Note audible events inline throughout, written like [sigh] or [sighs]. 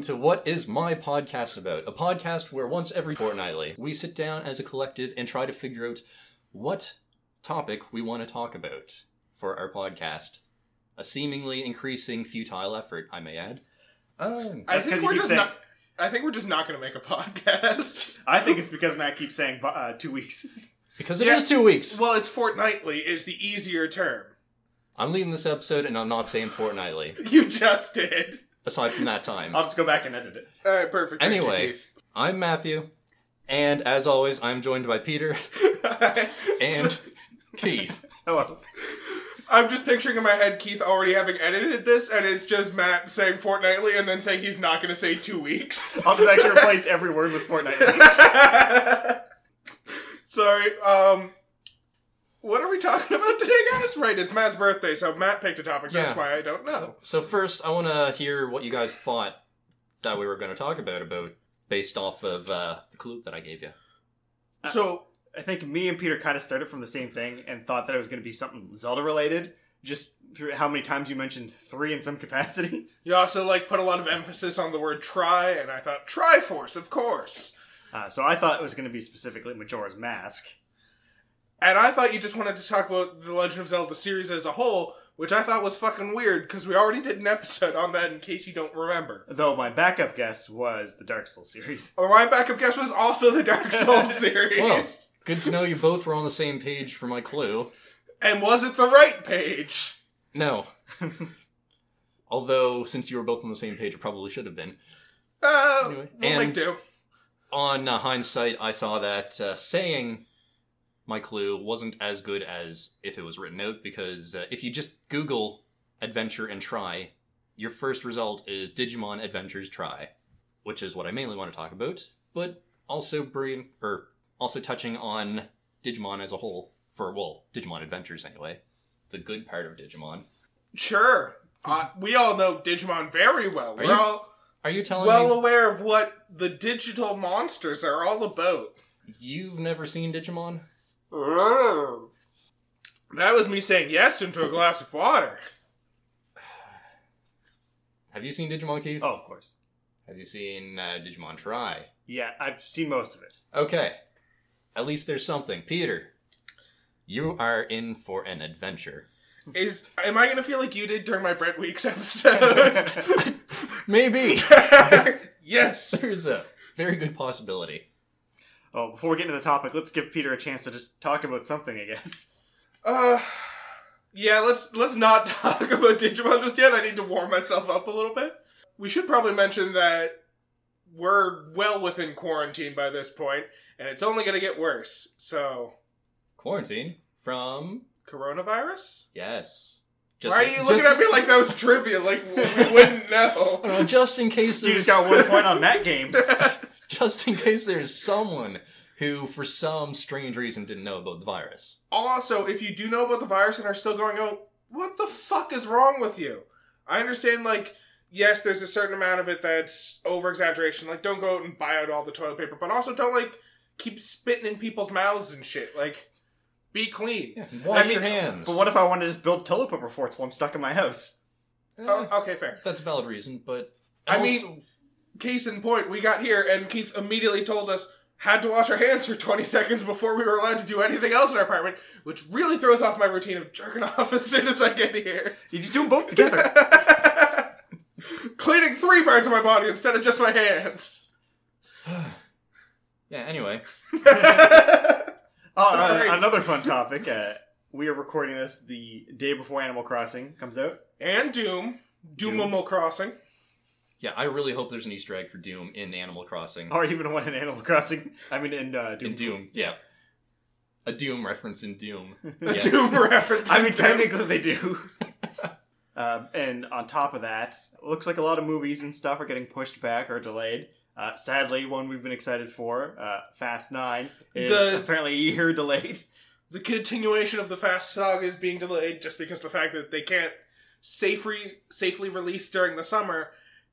Welcome to What Is My Podcast About? A podcast where once every fortnightly we sit down as a collective and try to figure out what topic we want to talk about for our podcast. A seemingly increasing futile effort, I may add. Um, I That's 'cause think you we're keep just saying- not. I think we're just not going to make a podcast. I think it's because Matt keeps saying uh, two weeks. because it is Yeah. two weeks. well, it's fortnightly is the easier term. I'm leading this episode and I'm not saying fortnightly, [laughs] You just did. Aside from that time. I'll just go back and edit it. All right, perfect. Thank you, Anyway. Keith. I'm Matthew, and as always, I'm joined by Peter [laughs] and Keith. [laughs] Hello. I'm just picturing in my head Keith already having edited this, and it's just Matt saying fortnightly and then saying he's not going to say two weeks. [laughs] I'll just actually replace every word with Fortnite. Sorry. Um, what are we talking about today, guys? Right, it's Matt's birthday, so Matt picked a topic. That's Yeah. why I don't know. So, so first, I want to hear what you guys thought that we were going to talk about, about based off of uh, the clue that I gave you. So, I think me and Peter kind of started from the same thing and thought that it was going to be something Zelda related. Just through how many times you mentioned three in some [laughs] capacity. you also like put a lot of emphasis on the word try, and I thought Triforce, of course. Uh, so I thought it was going to be specifically Majora's Mask. And I thought you just wanted to talk about the Legend of Zelda series as a whole, which I thought was fucking weird because we already did an episode on that. In case you don't remember, Though my backup guess was the Dark Souls series. or my backup guess was also the Dark [laughs] Souls series. Well, good to know you both were on the same page for my clue. and was it the right page? No. [laughs] Although, since you were both on the same page, it probably should have been. Uh, Anyway, we'll make and- do. On uh, hindsight, I saw that uh, saying my clue wasn't as good as if it was written out because uh, if you just Google adventure and try, your first result is Digimon Adventures Tri, which is what I mainly want to talk about, but also bring or also touching on Digimon as a whole for well, Digimon Adventures anyway, the good part of Digimon. Sure. Uh, we all know Digimon very well. We're you- all Are you telling well me aware of what the digital monsters are all about. you've never seen Digimon? That was me saying yes into a glass of water. Have you seen Digimon, Keith? Oh, of course. Have you seen uh, Digimon Tri? Yeah, I've seen most of it. Okay. At least there's something. Peter, you are in for an adventure. Is am I gonna feel like you did during my Brent Weeks episode? [laughs] Maybe. [laughs] yes. There's a very good possibility. Oh, before we get into the topic, let's give Peter a chance to just talk about something, I guess. Uh, yeah. Let's let's not [laughs] talk about Digimon just yet. I need to warm myself up a little bit. We should probably mention that we're well within quarantine by this point, and it's only gonna get worse. So, Quarantine from coronavirus. yes. Why are you looking at me like that was trivia? Like we wouldn't know. [laughs] Just in case You there's just got one point on Matt Games. [laughs] just in case there's someone who, for some strange reason, didn't know about the virus. Also, if you do know about the virus and are still going oh, what the fuck is wrong with you? I understand, like, yes, there's a certain amount of it that's over exaggeration. Like, don't go out and buy out all the toilet paper, but also don't, like, keep spitting in people's mouths and shit. Like, be clean. Yeah, wash I mean, your hands. But what if I want to just build toilet paper forts while I'm stuck in my house? Eh, Oh, okay, fair. that's a valid reason, but I also- mean- Case in point, we got here and Keith immediately told us had to wash our hands for 20 seconds before we were allowed to do anything else in our apartment, which really throws off my routine of jerking [laughs] off as soon as I get here. You just do them both together. [laughs] Cleaning three parts of my body instead of just my hands. [sighs] yeah. Anyway, Oh, uh, another fun topic. Uh, we are recording this the day before Animal Crossing comes out. and Doom. Doom. Doomable Crossing. Yeah, I really hope there's an Easter egg for Doom in Animal Crossing. Or even one in Animal Crossing. I mean, in uh, Doom. In Doom, yeah. A Doom reference in Doom. [laughs] The Yes. Doom reference. I mean, Doom. technically they do. [laughs] um, and on top of that, it looks like a lot of movies and stuff are getting pushed back or delayed. Uh, sadly, one we've been excited for, uh, Fast Nine, is The- apparently a year [laughs] delayed. The continuation of the Fast Saga is being delayed just because of the fact that they can't safely safely release during the summer,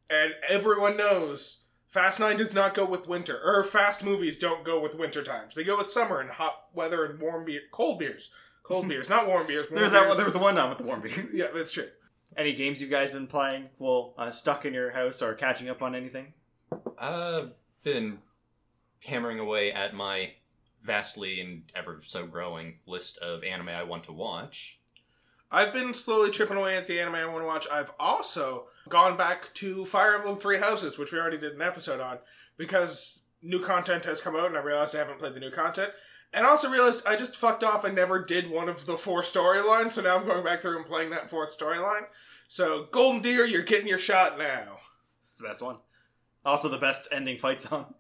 and everyone knows Fast Nine does not go with winter, or fast movies don't go with winter times. They go with summer and hot weather and warm beer, cold beers, cold [laughs] beers, not warm beers. Warm There's that. beers. There was the one now with the warm beer. [laughs] Yeah, that's true. Any games you guys been playing? Well, uh, stuck in your house or catching up on anything? I've been hammering away at my vastly and ever so growing list of anime I want to watch. I've been slowly chipping away at the anime I want to watch. I've also gone back to Fire Emblem Three Houses, which we already did an episode on, because new content has come out and I realized I haven't played the new content. And also realized I just fucked off and never did one of the four storylines, so now I'm going back through and playing that fourth storyline. So, Golden Deer, you're getting your shot now. It's the best one. Also, the best ending fight song.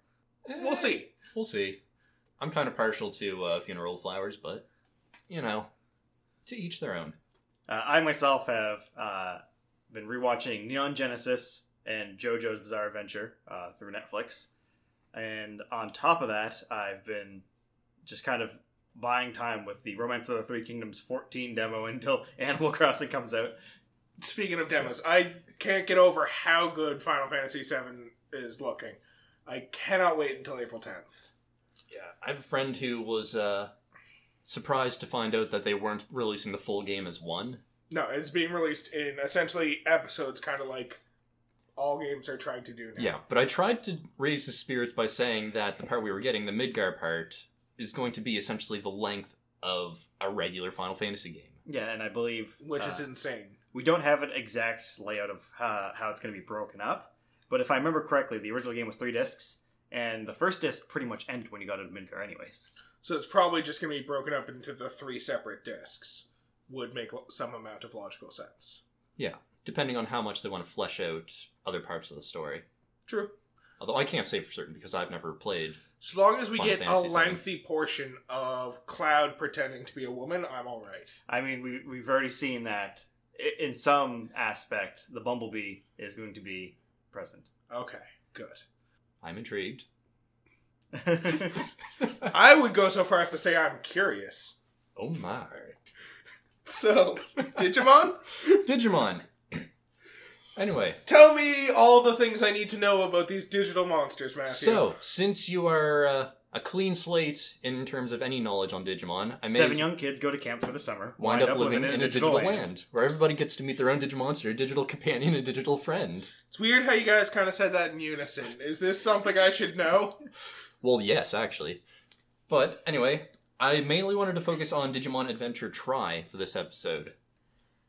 We'll see. We'll see. I'm kind of partial to uh, Funeral Flowers, but you know, to each their own. Uh, I myself have uh, been rewatching Neon Genesis and JoJo's Bizarre Adventure uh, through Netflix, and on top of that, I've been just kind of buying time with the Romance of the Three Kingdoms 14 demo until [laughs] Animal Crossing comes out. Speaking of demos, I can't get over how good Final Fantasy VII is looking. I cannot wait until April 10th. Yeah, I have a friend who was uh, surprised to find out that they weren't releasing the full game as one. No, it's being released in essentially episodes, kind of like all games are trying to do now. Yeah, but I tried to raise his spirits by saying that the part we were getting, the Midgar part, is going to be essentially the length of a regular Final Fantasy game. Yeah, and I believe Which is uh, insane. we don't have an exact layout of uh, how it's going to be broken up. But if I remember correctly, the original game was three discs, and the first disc pretty much ended when you got into Midgar, anyways. So it's probably just going to be broken up into the three separate discs. Would make some amount of logical sense. Yeah, depending on how much they want to flesh out other parts of the story. True. Although I can't say for certain because I've never played. So long as we Final get a VII. lengthy portion of Cloud pretending to be a woman, I'm all right. I mean, we, we've already seen that i- in some aspect, the Bumblebee is going to be present. Okay, good. I'm intrigued. [laughs] I would go so far as to say I'm curious. Oh my. So, Digimon, Digimon! anyway, tell me all the things I need to know about these digital monsters, Matthew. so since you are uh, a clean slate in terms of any knowledge on Digimon, I may Seven as- young kids go to camp for the summer, wind up living in a digital, land. where everybody gets to meet their own Digimonster, a digital companion, and a digital friend. It's weird how you guys kind of said that in unison. Is this something I should know? Well, yes, actually. But anyway, I mainly wanted to focus on Digimon Adventure Tri for this episode,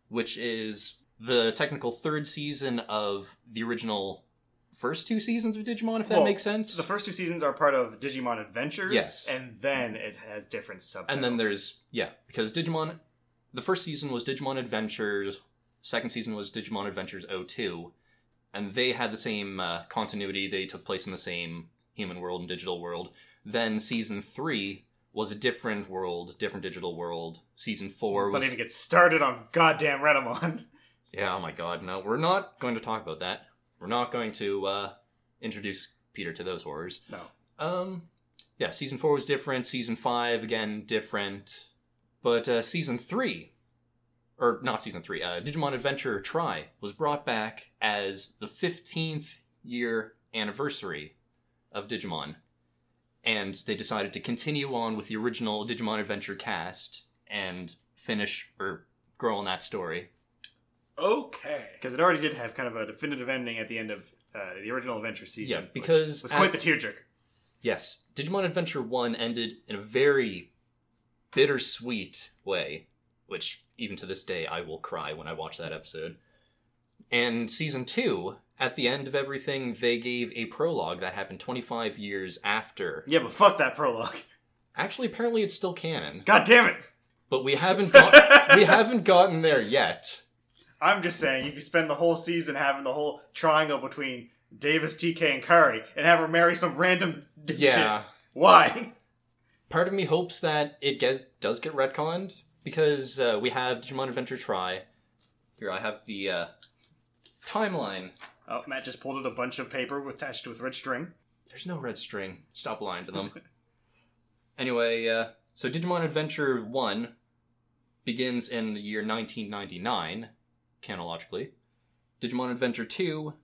which is the technical third season of the original first two seasons of Digimon, if that Well, makes sense. The first two seasons are part of Digimon Adventures, Yes. and then it has different subtitles. and then there's yeah, because Digimon the first season was Digimon Adventures, second season was Digimon Adventures 02, and they had the same uh, continuity. They took place in the same human world and digital world. Then season 3 was a different world, different digital world. Season 4 Let's was not even get started on goddamn Renamon. [laughs] Yeah, oh my god, no. We're not going to talk about that. We're not going to uh introduce Peter to those horrors. no. Um, yeah, season four was different. Season five again different, but uh, season three, or not season three, uh, Digimon Adventure Tri was brought back as the fifteenth year anniversary of Digimon, and they decided to continue on with the original Digimon Adventure cast and finish or grow on that story. Okay. Because it already did have kind of a definitive ending at the end of uh, the original Adventure season. Yeah, because which was quite at- the tearjerker. Yes, Digimon Adventure 1 ended in a very bittersweet way, which even to this day I will cry when I watch that episode. And season 2, at the end of everything, they gave a prologue that happened 25 years after. Yeah, but fuck that prologue. Actually, apparently it's still canon, God damn it! but we haven't got, [laughs] we haven't gotten there yet. I'm just saying, if you spend the whole season having the whole triangle between Davis, TK, and Kari, and have her marry some random dipshit, Yeah. why? Part of me hopes that it gets, does get retconned because uh, we have Digimon Adventure Tri. Here, I have the uh, timeline Oh, Matt just pulled out a bunch of paper with attached with red string. There's no red string. Stop lying to them. [laughs] anyway, uh, so Digimon Adventure 1 begins in the year 1999, canonically. Digimon Adventure 2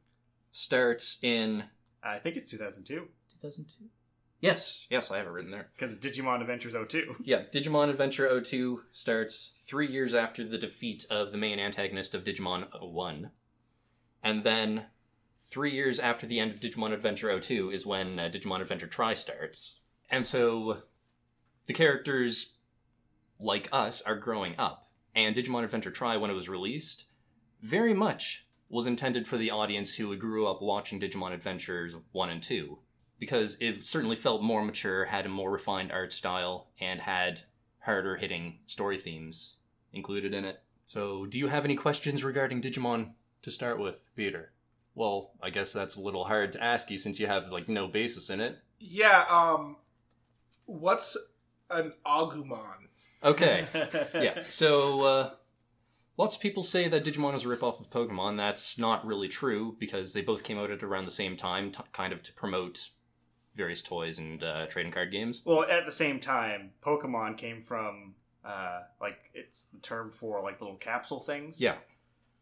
starts in I think it's 2002. 2002. Yes, yes, I have it written there. Because Digimon Adventures 02. [laughs] Yeah, Digimon Adventure 02 starts three years after the defeat of the main antagonist of Digimon 01. And then three years after the end of Digimon Adventure 02 is when uh, Digimon Adventure Tri starts. And so the characters, like us, are growing up. And Digimon Adventure Tri, when it was released, very much was intended for the audience who grew up watching Digimon Adventures 1 and 2 because it certainly felt more mature, had a more refined art style, and had harder hitting story themes included in it. So, do you have any questions regarding Digimon to start with, Peter? Well, I guess that's a little hard to ask you since you have like no basis in it. Yeah, um what's an Agumon? Okay. [laughs] yeah. So, uh, lots of people say that Digimon is a ripoff of Pokemon. That's not really true because they both came out at around the same time, t- kind of to promote various toys and uh, trading card games. Well, at the same time, Pokemon came from uh, like it's the term for like little capsule things. Yeah.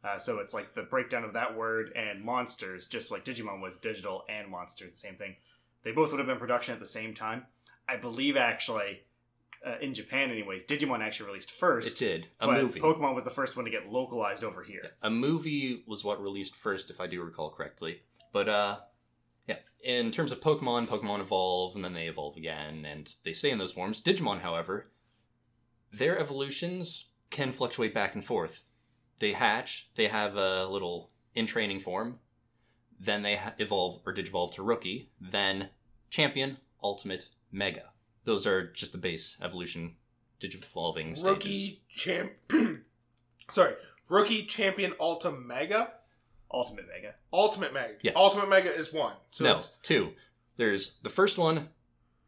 Uh, so it's like the breakdown of that word and monsters, just like Digimon was digital and monsters, the same thing. They both would have been production at the same time. I believe actually, uh, in Japan, anyways, Digimon actually released first. It did. A but movie. Pokemon was the first one to get localized over here. A movie was what released first, if I do recall correctly. But uh, yeah. In terms of Pokemon, Pokemon evolve and then they evolve again, and they stay in those forms. Digimon, however, their evolutions can fluctuate back and forth. They hatch, they have a little in training form, then they evolve or digivolve to Rookie, then Champion, Ultimate, Mega. Those are just the base evolution digivolving stages. Rookie champ [clears throat] Sorry. Rookie Champion Ultra Mega? Ultimate Mega. Ultimate Mega. Yes. Ultimate Mega is one. So no, it's two. There's the first one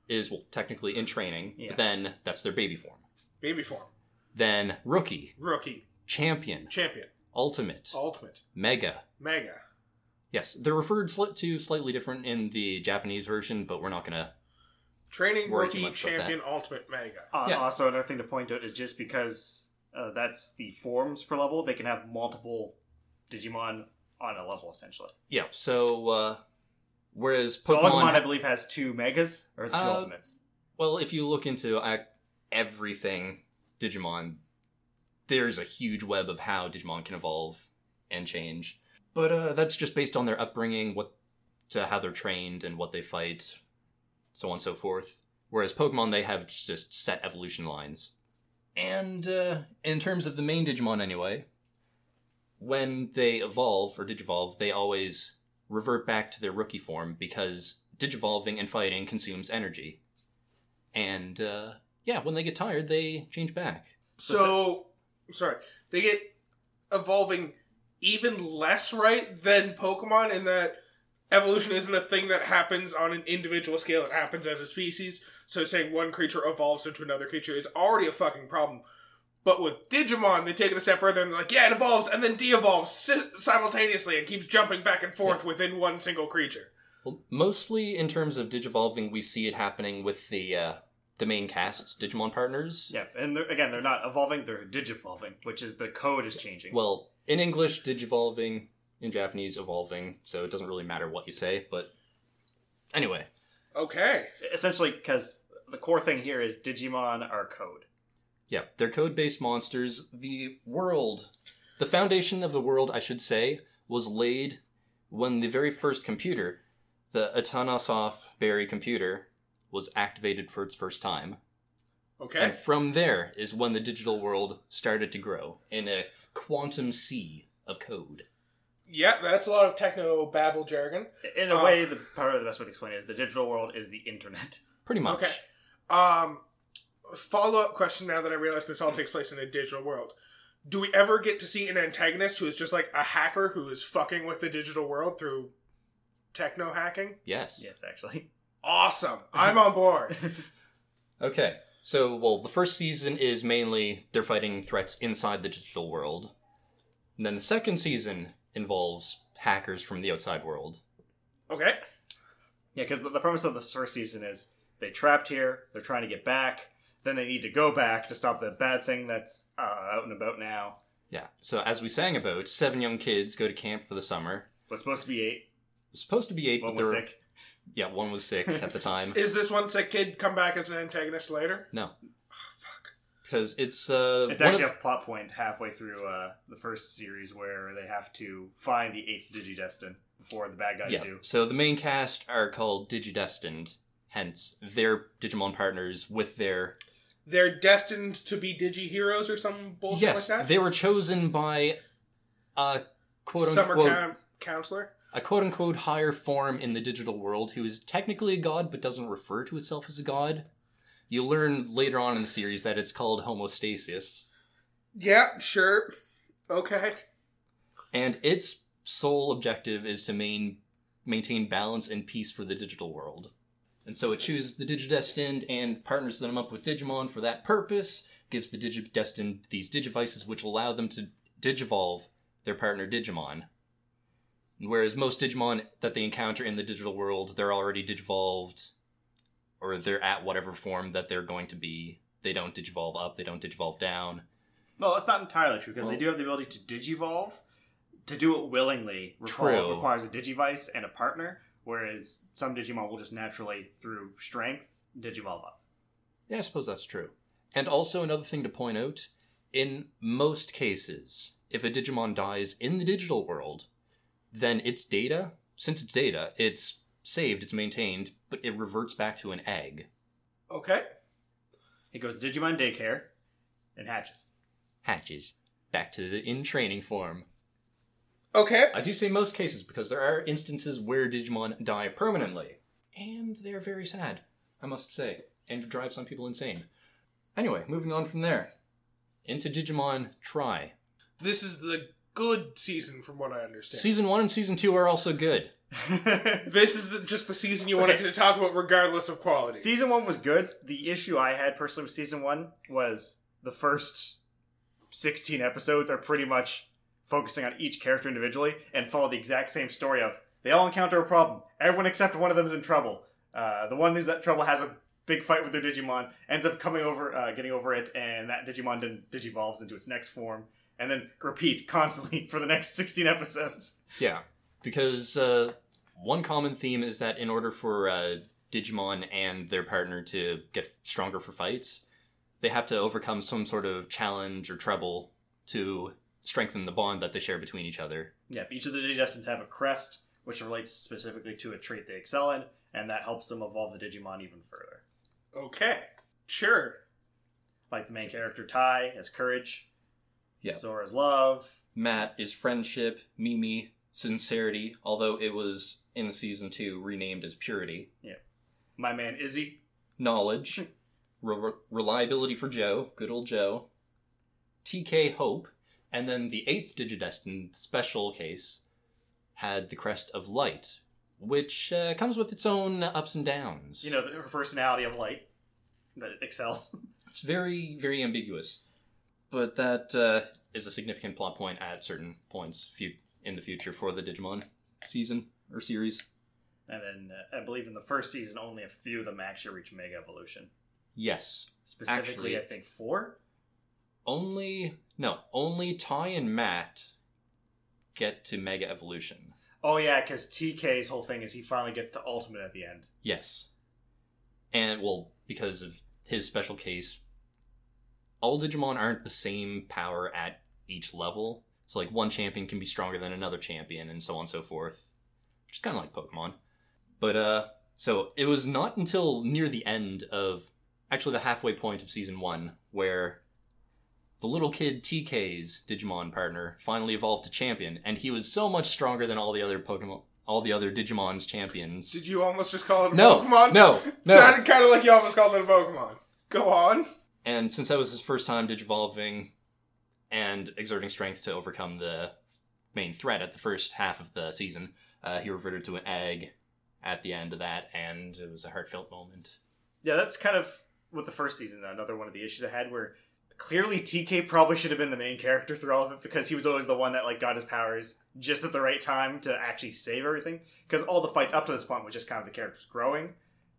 is well technically in training, Yeah. but then that's their baby form. baby form. Then rookie, Rookie. Champion, Champion. ultimate, Ultimate. mega. Mega. Yes, they're referred sli- to slightly different in the Japanese version, but we're not gonna. Training Worry too Rookie much about Champion Ultimate Mega. Uh, Yeah. Also, another thing to point out is just because uh, that's the forms per level, they can have multiple Digimon on a level essentially. Yeah. So uh, whereas So Pokemon, I believe, has two megas or is it two Uh, ultimates? well, if you look into uh, everything Digimon, there's a huge web of how Digimon can evolve and change. But uh, that's just based on their upbringing, what to how they're trained and what they fight, so on and so forth. Whereas Pokemon, they have just set evolution lines. And uh, in terms of the main Digimon, anyway, when they evolve or digivolve, they always revert back to their rookie form because digivolving and fighting consumes energy. And uh, yeah, when they get tired, they change back. So, sorry, they get evolving even less right than Pokemon in that evolution isn't a thing that happens on an individual scale, it happens as a species. So, saying one creature evolves into another creature is already a fucking problem. But with Digimon, they take it a step further and they're like, yeah, it evolves and then de evolves si- simultaneously and keeps jumping back and forth within one single creature. Well, mostly in terms of digivolving, we see it happening with the uh, the main cast's Digimon partners. Yeah, and they're, again, they're not evolving; they're digivolving, which is the code is changing. Well, in English, digivolving. In Japanese, evolving. So it doesn't really matter what you say. But anyway, Okay. essentially, because the core thing here is Digimon are code. yeah, they're code-based monsters. The world, the foundation of the world, I should say, was laid when the very first computer, the Atanasoff Berry computer, was activated for its first time. Okay. And from there is when the digital world started to grow in a quantum sea of code. yeah, that's a lot of techno babble jargon. In a Uh, way, the probably the best way to explain it is the digital world is the internet. Pretty much. Okay. Um, follow up question now that I realize this all takes place in a digital world. Do we ever get to see an antagonist who is just like a hacker who is fucking with the digital world through techno hacking? Yes. Yes, actually. Awesome. I'm on board. [laughs] Okay. So, well, the first season is mainly they're fighting threats inside the digital world. And then the second season involves hackers from the outside world. Okay. Yeah, because the, the premise of the first season is they trapped here, they're trying to get back, then they need to go back to stop the bad thing that's uh, out and about now. Yeah. So, as we sang about, seven young kids go to camp for the summer. Was supposed to be eight. It's supposed to be eight, but they're sick. Yeah, one was sick at the time [laughs] Is this one sick kid come back as an antagonist later? No. Oh, fuck. because it's uh It's one actually of- a plot point halfway through uh, the first series where they have to find the eighth Digidestin before the bad guys yeah. do. So the main cast are called Digidestined, hence they're Digimon partners with their They're destined to be digi heroes or some bullshit yes, like that. they were chosen by a quote Summer unquote camp counselor. A quote unquote higher form in the digital world who is technically a god but doesn't refer to itself as a god. You learn later on in the series that it's called homostasis, Yeah, sure. Okay. and its sole objective is to main, maintain balance and peace for the digital world. And so it chooses the Digidestined and partners them up with Digimon for that purpose, gives the Digidestined these Digivices which allow them to digivolve their partner Digimon. Whereas most Digimon that they encounter in the digital world, they're already digivolved, or they're at whatever form that they're going to be. They don't digivolve up, they don't digivolve down. Well, that's not entirely true because they do have the ability to digivolve. To do it willingly require, True. requires a digivice and a partner, whereas some Digimon will just naturally, through strength, digivolve up. Yeah, I suppose that's true. And also another thing to point out, in most cases, if a Digimon dies in the digital world, then its data, since it's data, it's saved, it's maintained, but it reverts back to an egg. Okay. It goes to Digimon daycare and hatches. Hatches. Back to the in training form. Okay. I do say most cases because there are instances where Digimon die permanently. And they're very sad, I must say. And drive some people insane. Anyway, moving on from there. Into Digimon Tri. This is the good season from what I understand. Season 1 and Season 2 are also good. [laughs] this is the, just the season you wanted Okay. to talk about regardless of quality. Season one was good. The issue I had personally with season one was the first 16 episodes are pretty much focusing on each character individually and follow the exact same story of they all encounter a problem. Everyone except one of them is in trouble. Uh, the one who's in trouble has a big fight with their Digimon, ends up coming over, uh, getting over it, and that Digimon then digivolves into its next form, and then repeat constantly [laughs] for the next 16 episodes. Yeah, because uh, one common theme is that in order for uh, Digimon and their partner to get stronger for fights, they have to overcome some sort of challenge or trouble to strengthen the bond that they share between each other. Yep, each of the Digidestins have a crest, which relates specifically to a trait they excel in, and that helps them evolve the Digimon even further. Okay. Sure. Like the main character Tai has courage, Yeah. Sora's love. Matt is friendship, Mimi, sincerity, although it was in season two renamed as purity, Yeah. My man Izzy, knowledge, re- reliability for Joe, good old Joe, TK hope, and then the eighth Digidestined special case had the crest of light, which uh, comes with its own ups and downs. you know, her personality of light that excels. [laughs] it's very, very ambiguous, but that uh, is a significant plot point at certain points in the future for the Digimon season or series. And then uh, I believe in the first season, only a few of them actually reach Mega Evolution. Yes, Specifically, Actually- I think four. only no, only Tai and Matt get to Mega Evolution. Oh yeah, because TK's whole thing is he finally gets to Ultimate at the end. Yes. And, well, because of his special case, all Digimon aren't the same power at each level. So, like, one champion can be stronger than another champion, and so on and so forth. Which is kind of like Pokemon. But, uh, so it was not until near the end of, actually, the halfway point of season one, where the little kid TK's Digimon partner finally evolved to champion, and he was so much stronger than all the other Pokemon, all the other Digimon's champions. Did you almost just call it a No, Pokemon? no, [laughs] no. Sounded kind of like you almost called it a Pokemon. Go on. And since that was his first time digivolving and exerting strength to overcome the main threat at the first half of the season, uh, he reverted to an egg at the end of that, and it was a heartfelt moment. Yeah, that's kind of with the first season. Another one of the issues I had where clearly TK probably should have been the main character through all of it because he was always the one that like got his powers just at the right time to actually save everything. Because all the fights up to this point was just kind of the characters growing.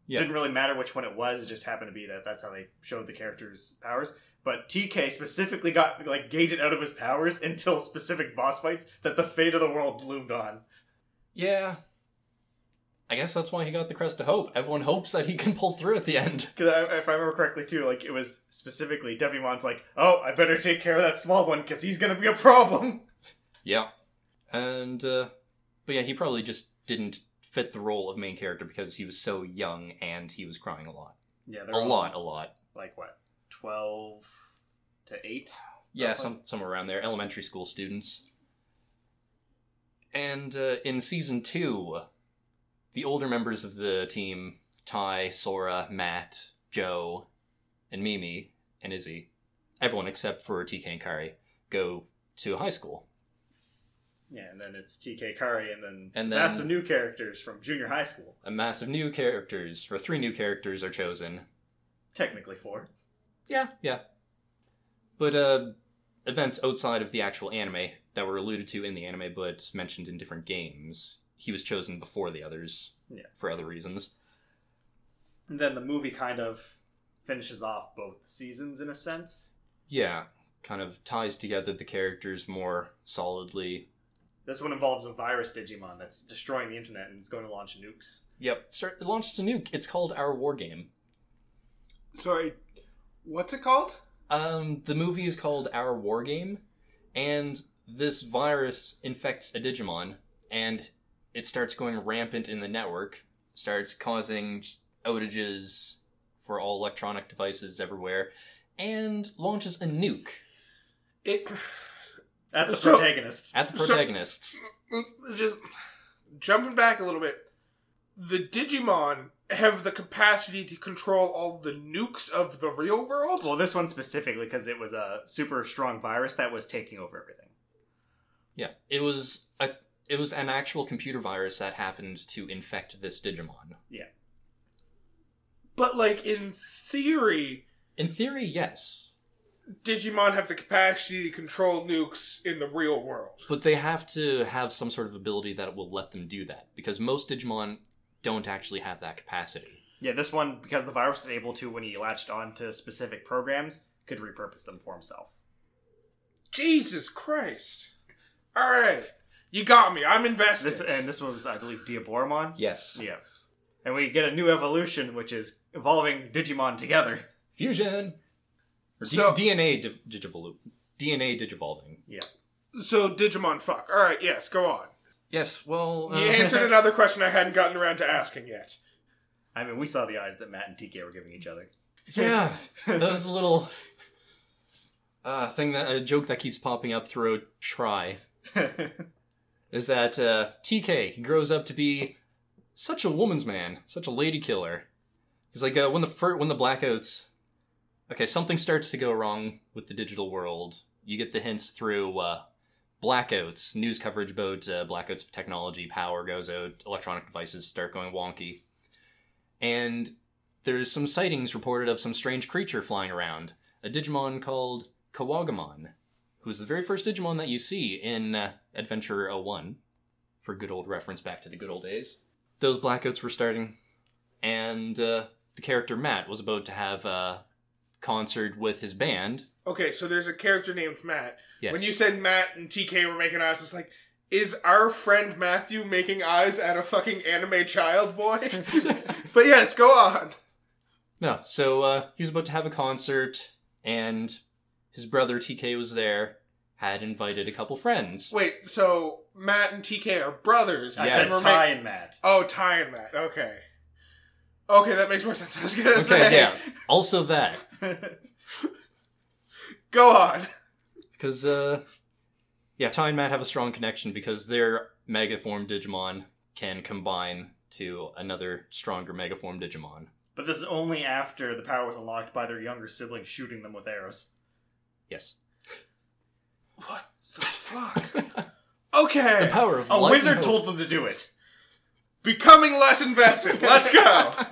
Yeah. Didn't really matter which one it was. It just happened to be that that's how they showed the character's powers. But TK specifically got like gated out of his powers until specific boss fights that the fate of the world loomed on. Yeah. I guess that's why he got the crest of hope. Everyone hopes that he can pull through at the end. [laughs] Because if I remember correctly, too, like it was specifically Devimon's like, "Oh, I better take care of that small one because he's gonna be a problem." Yeah. And, uh, but yeah, he probably just didn't fit the role of main character because he was so young and he was crying a lot. Yeah, A lot, a lot. Like what, twelve to eight? Yeah, Roughly. some somewhere around there. Elementary school students. And uh, in season two, the older members of the team, Tai, Sora, Matt, Joe, and Mimi, and Izzy, everyone except for TK and Kari, go to high school. Yeah, and then it's TK Kari, and then And then- of new characters from junior high school. A mass of new characters, or three new characters, are chosen. Technically four. Yeah, yeah. But uh, events outside of the actual anime that were alluded to in the anime but mentioned in different games, he was chosen before the others Yeah. for other reasons. And then the movie kind of finishes off both seasons in a sense. Yeah, kind of ties together the characters more solidly. This one involves a virus Digimon that's destroying the internet and is going to launch nukes. Yep, start, it launches a nuke. It's called Our War Game. Sorry, what's it called? Um, the movie is called Our War Game, and this virus infects a Digimon, and it starts going rampant in the network, starts causing outages for all electronic devices everywhere, and launches a nuke It At the So- protagonists. at the So- protagonists. just jumping back a little bit. The Digimon have the capacity to control all the nukes of the real world. Well, this one specifically because it was a super strong virus that was taking over everything. yeah, it was a it was an actual computer virus that happened to infect this Digimon. Yeah. But like in theory, In theory, yes, Digimon have the capacity to control nukes in the real world. But they have to have some sort of ability that will let them do that, because most Digimon don't actually have that capacity. Yeah, this one because the virus is able to when he latched onto specific programs could repurpose them for himself. Jesus Christ! All right, you got me. I'm invested. This and this was I believe Diaboromon. Yes. Yeah, and we get a new evolution which is evolving Digimon together. Fusion! Or D- So- DNA di- digivolu- DNA digivolving. Yeah. So Digimon fuck. All right, yes, go on. Yes, well. You uh, answered [laughs] another question I hadn't gotten around to asking yet. I mean, we saw the eyes that Matt and TK were giving each other. yeah, [laughs] that was a little. Uh, thing that a joke that keeps popping up throughout Tri [laughs] is that uh, TK he grows up to be such a woman's man, such a lady killer. He's like uh, when the fir- when the blackouts. Okay, something starts to go wrong with the digital world. You get the hints through uh, blackouts, news coverage about uh, blackouts of technology, power goes out, electronic devices start going wonky, and there's some sightings reported of some strange creature flying around. A Digimon called Kuwagamon, who's the very first Digimon that you see in uh, Adventure 01, for good old reference back to the good old days. Those blackouts were starting, and uh, the character Matt was about to have a concert with his band. Okay, so there's a character named Matt. Yes. When you said Matt and TK were making eyes, I was like, is our friend Matthew making eyes at a fucking anime child boy? [laughs] [laughs] but yes, go on. No, so uh, he was about to have a concert, and his brother TK was there, had invited a couple friends. Wait, so Matt and TK are brothers. I Yeah. said and Tai and Matt. oh, Tai and Matt. Okay. Okay, that makes more sense. [laughs] I was gonna say. Okay, yeah. Also that. [laughs] Go on. Because, uh, yeah, Tai and Matt have a strong connection because their Megaform Digimon can combine to another stronger Megaform Digimon. but this is only after the power was unlocked by their younger sibling shooting them with arrows. Yes. What the fuck? [laughs] Okay. The power of A light wizard told them to do it. Becoming less invested. Let's go. [laughs]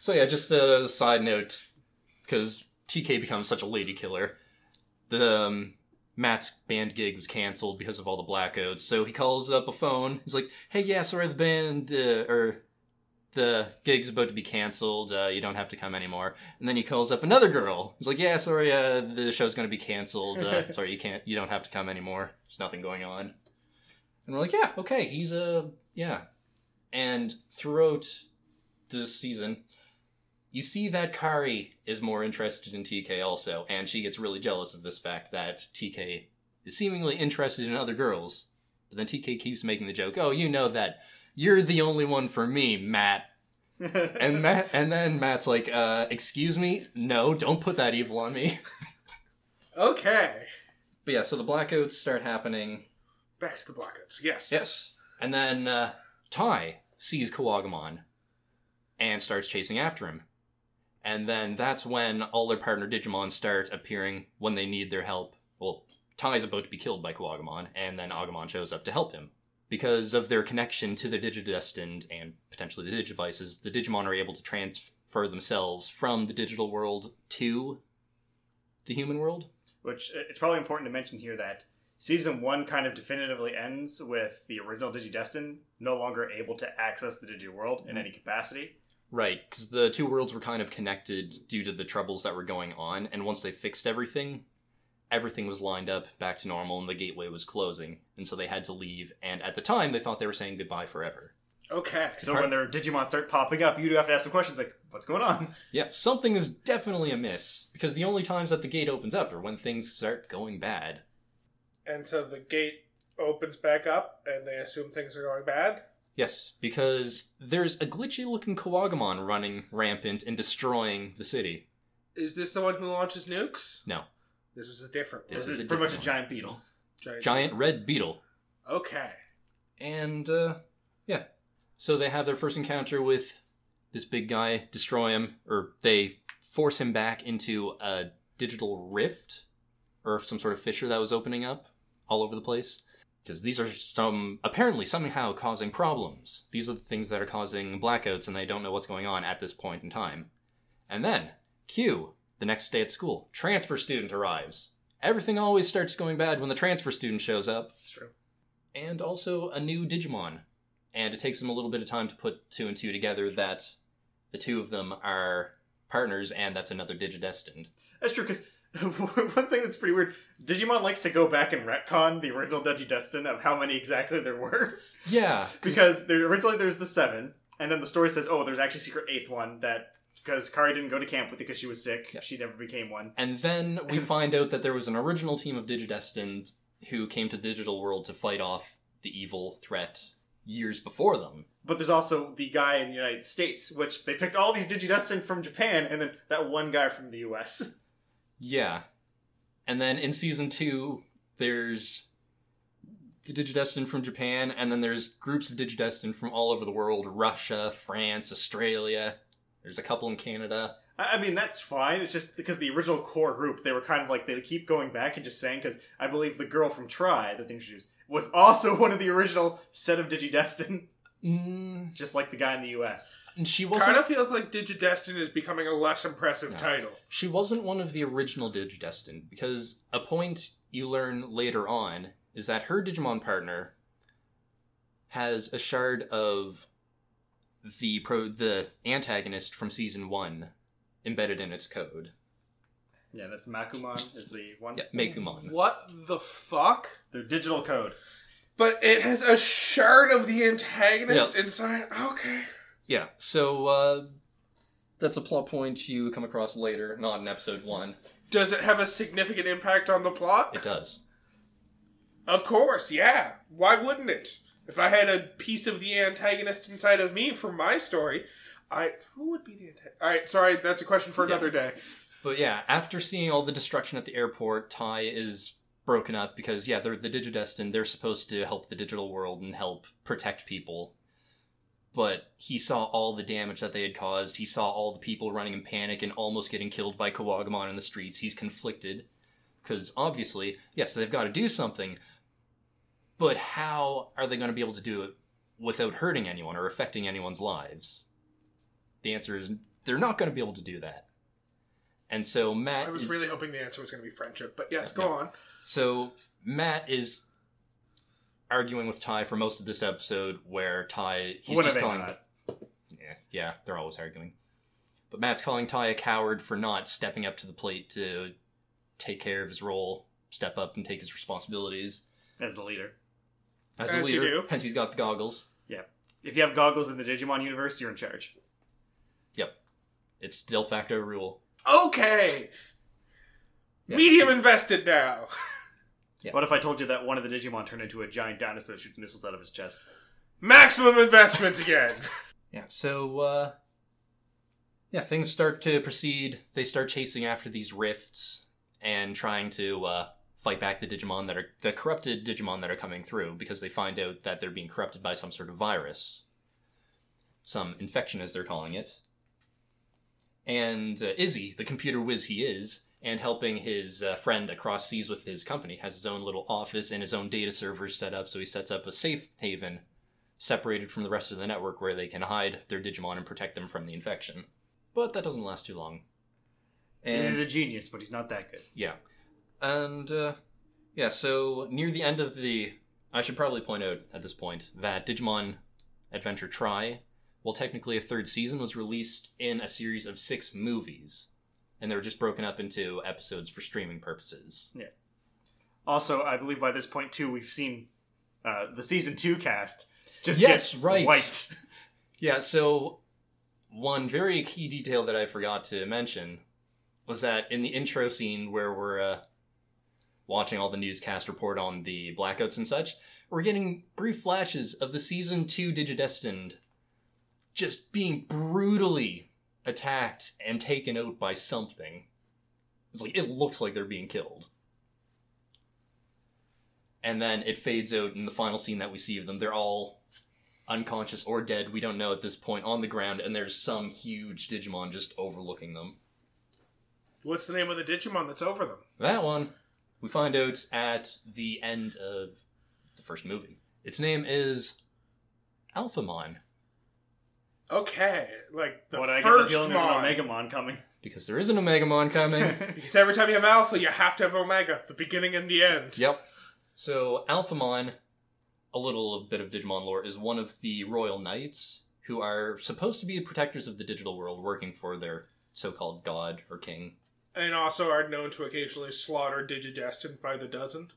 So yeah, just a side note, because TK becomes such a lady killer. The um, Matt's band gig was canceled because of all the blackouts. So he calls up a phone. He's like, "Hey, yeah, sorry, the band uh, or the gig's about to be canceled. Uh, you don't have to come anymore." And then he calls up another girl. He's like, "Yeah, sorry, uh, the show's going to be canceled. Uh, [laughs] sorry, you can't. You don't have to come anymore. There's nothing going on." And we're like, "Yeah, okay, he's a yeah." And throughout this season, you see that Kari is more interested in TK also, and she gets really jealous of this fact that TK is seemingly interested in other girls. But then TK keeps making the joke, "Oh, you know that you're the only one for me, Matt." [laughs] And Matt, and then Matt's like, uh, "Excuse me, no, don't put that evil on me." [laughs] Okay. But yeah, so the blackouts start happening. Back to the blackouts. Yes. Yes. And then uh, Tai sees Kuwagamon and starts chasing after him. And then that's when all their partner Digimon start appearing when they need their help. Well, Tai's about to be killed by Kuwagamon, and then Agumon shows up to help him. Because of their connection to the Digidestined and potentially the Digivices, the Digimon are able to transfer themselves from the digital world to the human world. Which uh, it's probably important to mention here that season one kind of definitively ends with the original Digidestin no longer able to access the digital world in mm-hmm. any capacity. Right, because the two worlds were kind of connected due to the troubles that were going on, and once they fixed everything, everything was lined up back to normal and the gateway was closing, and so they had to leave. And at the time, they thought they were saying goodbye forever. Okay. So when their Digimon start popping up, you do have to ask some questions like, "What's going on?" [laughs] Yeah, something is definitely amiss, because the only times that the gate opens up are when things start going bad. And so the gate opens back up, and they assume things are going bad. Yes, because there's a glitchy looking Kuwagamon running rampant and destroying the city. Is this the one who launches nukes? No. This is a different one. This This is is pretty much a giant beetle. Giant. Giant red beetle. Okay. And uh yeah. So they have their first encounter with this big guy, destroy him, or they force him back into a digital rift or some sort of fissure that was opening up all over the place. Because these are some apparently somehow causing problems. These are the things that are causing blackouts and they don't know what's going on at this point in time. And then, Q, the next day at school, transfer student arrives. Everything always starts going bad when the transfer student shows up It's true. and also a new Digimon. And it takes them a little bit of time to put two and two together that the two of them are partners and that's another Digidestined. That's true because [laughs] one thing that's pretty weird, Digimon likes to go back and retcon the original Digidestin of how many exactly there were. [laughs] Yeah, because there originally there's the seven, and then the story says, oh, there's actually a secret eighth one that because Kari didn't go to camp with it because she was sick, Yeah. she never became one. and then we find out that there was an original team of Digidestined who came to the digital world to fight off the evil threat years before them. But there's also the guy in the United States, which they picked all these Digidestin from Japan, and then that one guy from the U.S. [laughs] Yeah. And then in season two, there's the Digidestined from Japan, and then there's groups of Digidestined from all over the world Russia, France, Australia. There's a couple in Canada. I I mean, that's fine. It's just because the original core group, they were kind of like, they keep going back and just saying, because I believe the girl from Tri that they introduced was also [laughs] one of the original set of Digidestin, Mm, just like the guy in the US. and she wasn't. Kind of feels like Digidestin is becoming a less impressive No. title. She wasn't one of the original Digidestined because a point you learn later on is that her Digimon partner has a shard of the pro the antagonist from season one embedded in its code. Yeah, that's Meicoomon is the one. Yeah, Meicoomon. What the fuck? Their digital code. But it has a shard of the antagonist inside. Okay. Yeah, so uh, that's a plot point you come across later, not in episode one. Does it have a significant impact on the plot? It does. Of course, yeah. Why wouldn't it? If I had a piece of the antagonist inside of me from my story, I who would be the antagonist? All right, sorry, that's a question for Yeah. another day. But yeah, after seeing all the destruction at the airport, Tai is broken up because yeah, they're the Digidestined. They're supposed to help the digital world and help protect people. But he saw all the damage that they had caused. He saw all the people running in panic and almost getting killed by Kuwagamon in the streets. He's conflicted because obviously, yes, they've got to do something. But how are they going to be able to do it without hurting anyone or affecting anyone's lives? The answer is they're not going to be able to do that. And so Matt I was is, really hoping the answer was going to be friendship, but yes, go Yeah. on. so Matt is arguing with Tai for most of this episode, where Tai he's When are just they calling. not? Yeah, yeah, they're always arguing. But Matt's calling Tai a coward for not stepping up to the plate to take care of his role, step up and take his responsibilities As the leader. as, As a you leader. do. Hence, he's got the goggles. Yeah, if you have goggles in the Digimon universe, you're in charge. Yep, it's de facto rule. Okay. Yeah. Medium invested now. [laughs] Yeah. What if I told you that one of the Digimon turned into a giant dinosaur that shoots missiles out of his chest? Maximum investment again. [laughs] Yeah, so uh yeah, things start to proceed. They start chasing after these rifts and trying to uh fight back the Digimon that are the corrupted Digimon that are coming through because they find out that they're being corrupted by some sort of virus. Some infection as they're calling it. And uh, Izzy, the computer whiz he is, and helping his uh, friend across seas with his company, has his own little office and his own data servers set up, so he sets up a safe haven separated from the rest of the network where they can hide their Digimon and protect them from the infection. But that doesn't last too long. He's And a genius, but he's not that good. yeah. And uh yeah, so near the end of the I should probably point out at this point that Digimon Adventure Tri, well technically a third season was released in a series of 6 movies. And they were just broken up into episodes for streaming purposes. Yeah. Also, I believe by this point too, we've seen uh, the season two cast just Yes, get right. wiped. [laughs] [laughs] Yeah, so one very key detail that I forgot to mention was that in the intro scene where we're uh, watching all the newscast report on the blackouts and such, we're getting brief flashes of the season two Digidestined just being brutally attacked and taken out by something. It's like it looks like they're being killed. And then it fades out in the final scene that we see of them. They're all unconscious or dead, we don't know at this point, on the ground, and there's some huge Digimon just overlooking them. What's the name of the Digimon that's over them? That one, we find out at the end of the first movie. Its name is Alphamon, Okay, like the what I get the first feeling there's an Mon. Omegamon coming. because there is an Omegamon coming. [laughs] Because every time you have Alpha, you have to have Omega, the beginning and the end. Yep. So Alphamon, a little bit of Digimon lore, is one of the Royal Knights who are supposed to be the protectors of the digital world, working for their so-called god or king. And also are known to occasionally slaughter Digidestined by the dozen.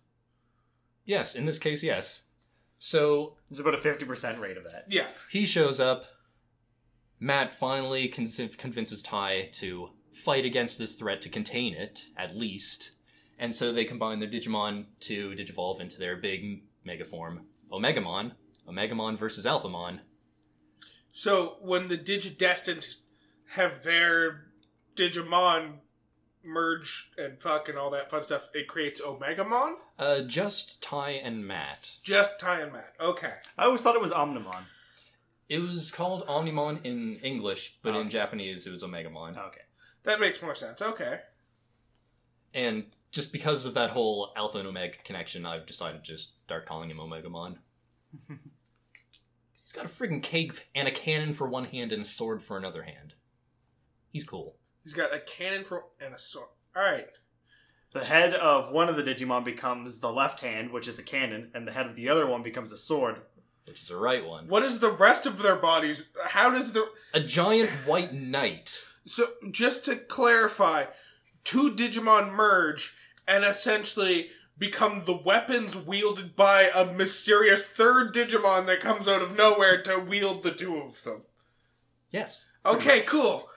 Yes, in this case, yes. So There's about a fifty percent rate of that. Yeah. he shows up. Matt finally con- convinces Tai to fight against this threat to contain it, at least. And so they combine their Digimon to digivolve into their big mega form, Omegamon. Omegamon versus Alphamon. So when the Digidestined have their Digimon merge and fuck and all that fun stuff, it creates Omegamon? Uh, just Tai and Matt. Just Tai and Matt. Okay. I always thought it was Omnimon. It was called Omnimon in English, but in Okay. Japanese it was Omegamon. Okay. That makes more sense. Okay. And just because of that whole Alpha and Omega connection, I've decided to just start calling him Omegamon. [laughs] He's got a friggin' cape and a cannon for one hand and a sword for another hand. He's cool. He's got a cannon for and a sword. Alright. The head of one of the Digimon becomes the left hand, which is a cannon, and the head of the other one becomes a sword. Which is the right one. What is the rest of their bodies? How does the A giant white knight. So, just to clarify, two Digimon merge and essentially become the weapons wielded by a mysterious third Digimon that comes out of nowhere to wield the two of them. Yes. Okay, cool.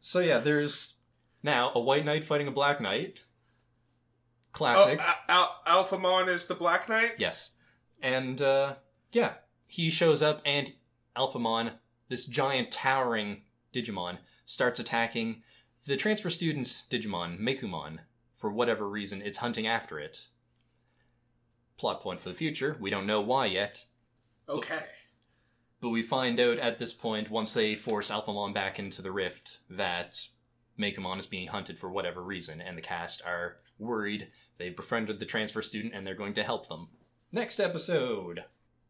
So yeah, there's now a white knight fighting a black knight. Oh, Classic. Al- Al- Alphamon is the Black Knight? Yes. And, uh, yeah. He shows up, and Alphamon, this giant towering Digimon, starts attacking the transfer student's Digimon, Meicoomon. For whatever reason, it's hunting after it. Plot point for the future. We don't know why yet. Okay. But we find out at this point, once they force Alphamon back into the rift, that Meicoomon is being hunted for whatever reason, and the cast are worried. They've befriended the transfer student, and they're going to help them. Next episode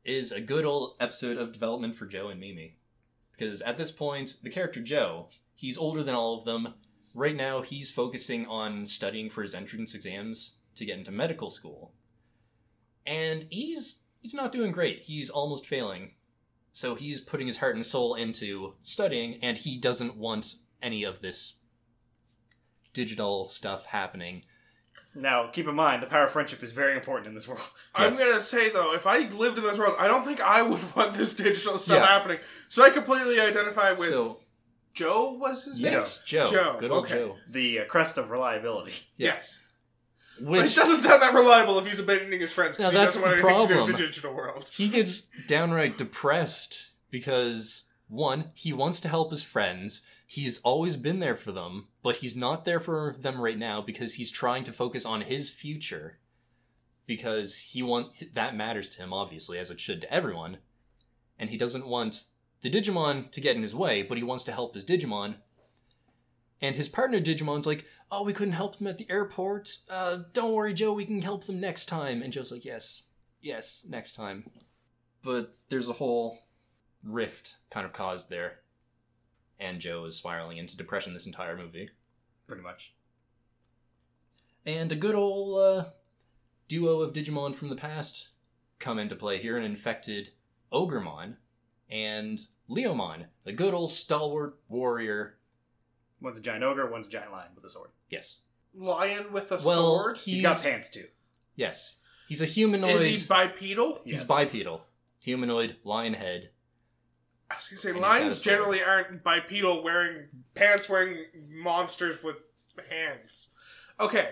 is a good old episode of development for Joe and Mimi. Because at this point, the character Joe, he's older than all of them. Right now, he's focusing on studying for his entrance exams to get into medical school. And he's he's not doing great. He's almost failing. So he's putting his heart and soul into studying, and he doesn't want any of this digital stuff happening. Now, keep in mind, the power of friendship is very important in this world. [laughs] I'm Yes. gonna say though, if I lived in this world, I don't think I would [laughs] want this digital stuff Yeah. happening. So I completely identify with so Joe. Was his name? yes, Joe. Joe, Good old okay. Joe. The uh, crest of reliability. [laughs] Yeah. Yes. But Which it doesn't sound that reliable if he's abandoning his friends because No, he that's doesn't want the anything to do with problem. the digital world. he gets downright depressed because one, he wants to help his friends. He's always been there for them, but he's not there for them right now because he's trying to focus on his future. Because he want that matters to him, obviously, as it should to everyone. And he doesn't want the Digimon to get in his way, but he wants to help his Digimon. And his partner Digimon's like, "Oh, we couldn't help them at the airport. Uh, don't worry, Joe. We can help them next time." And Joe's like, "Yes, yes, next time." But there's a whole rift kind of caused there, and Joe is spiraling into depression this entire movie. Pretty much. And a good old uh, duo of Digimon from the past come into play here an infected Ogremon and Leomon, the good old stalwart warrior. One's a giant ogre, one's a giant lion with a sword. Yes. Lion with a Well, sword. he- He's got pants too. Yes. He's a humanoid. Is he bipedal? He's Yes. bipedal. Humanoid, lion head. I was gonna say And he's got a lions generally aren't bipedal, wearing pants, wearing monsters with hands. Okay,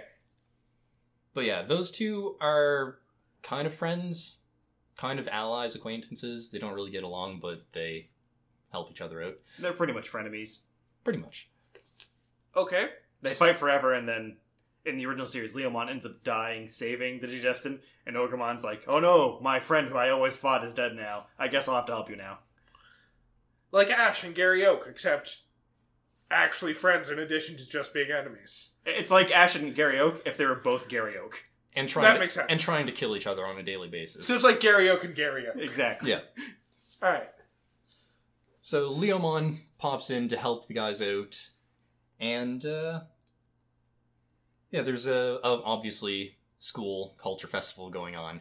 But yeah, those two are kind of friends, kind of allies, acquaintances. They don't really get along, but they help each other out. They're pretty much frenemies. Pretty much. okay. They fight forever, and then in the original series, Leomon ends up dying, saving the Digidestin, and Ogremon's like, "Oh no, my friend who I always fought is dead now. I guess I'll have to help you now." Like Ash and Gary Oak, except actually friends in addition to just being enemies. It's like Ash and Gary Oak if they were both Gary Oak. And trying That to, makes sense. And trying to kill each other on a daily basis. So it's like Gary Oak and Gary Oak. Exactly. yeah. [laughs] All right. So Leomon pops in to help the guys out, and uh, yeah, there's a, a obviously school culture festival going on.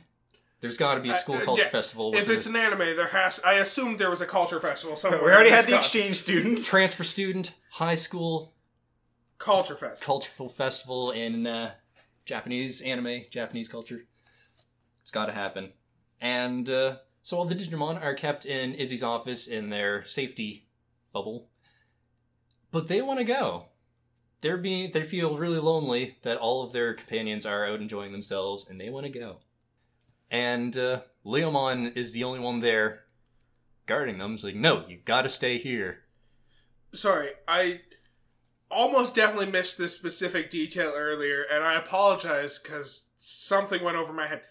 There's got to be a Uh, school uh, culture yeah. festival If the it's an anime, there has. I assumed there was a culture festival somewhere. We already had the exchange student. transfer student high school culture festival. cultural festival in uh, Japanese anime, Japanese culture. It's got to happen. And uh, so all the Digimon are kept in Izzy's office in their safety bubble, but they want to go. They're being they feel really lonely that all of their companions are out enjoying themselves, and they want to go. And uh, Leomon is the only one there guarding them. He's like, "No, you got to stay here." Sorry, I almost definitely missed this specific detail earlier, and I apologize because something went over my head.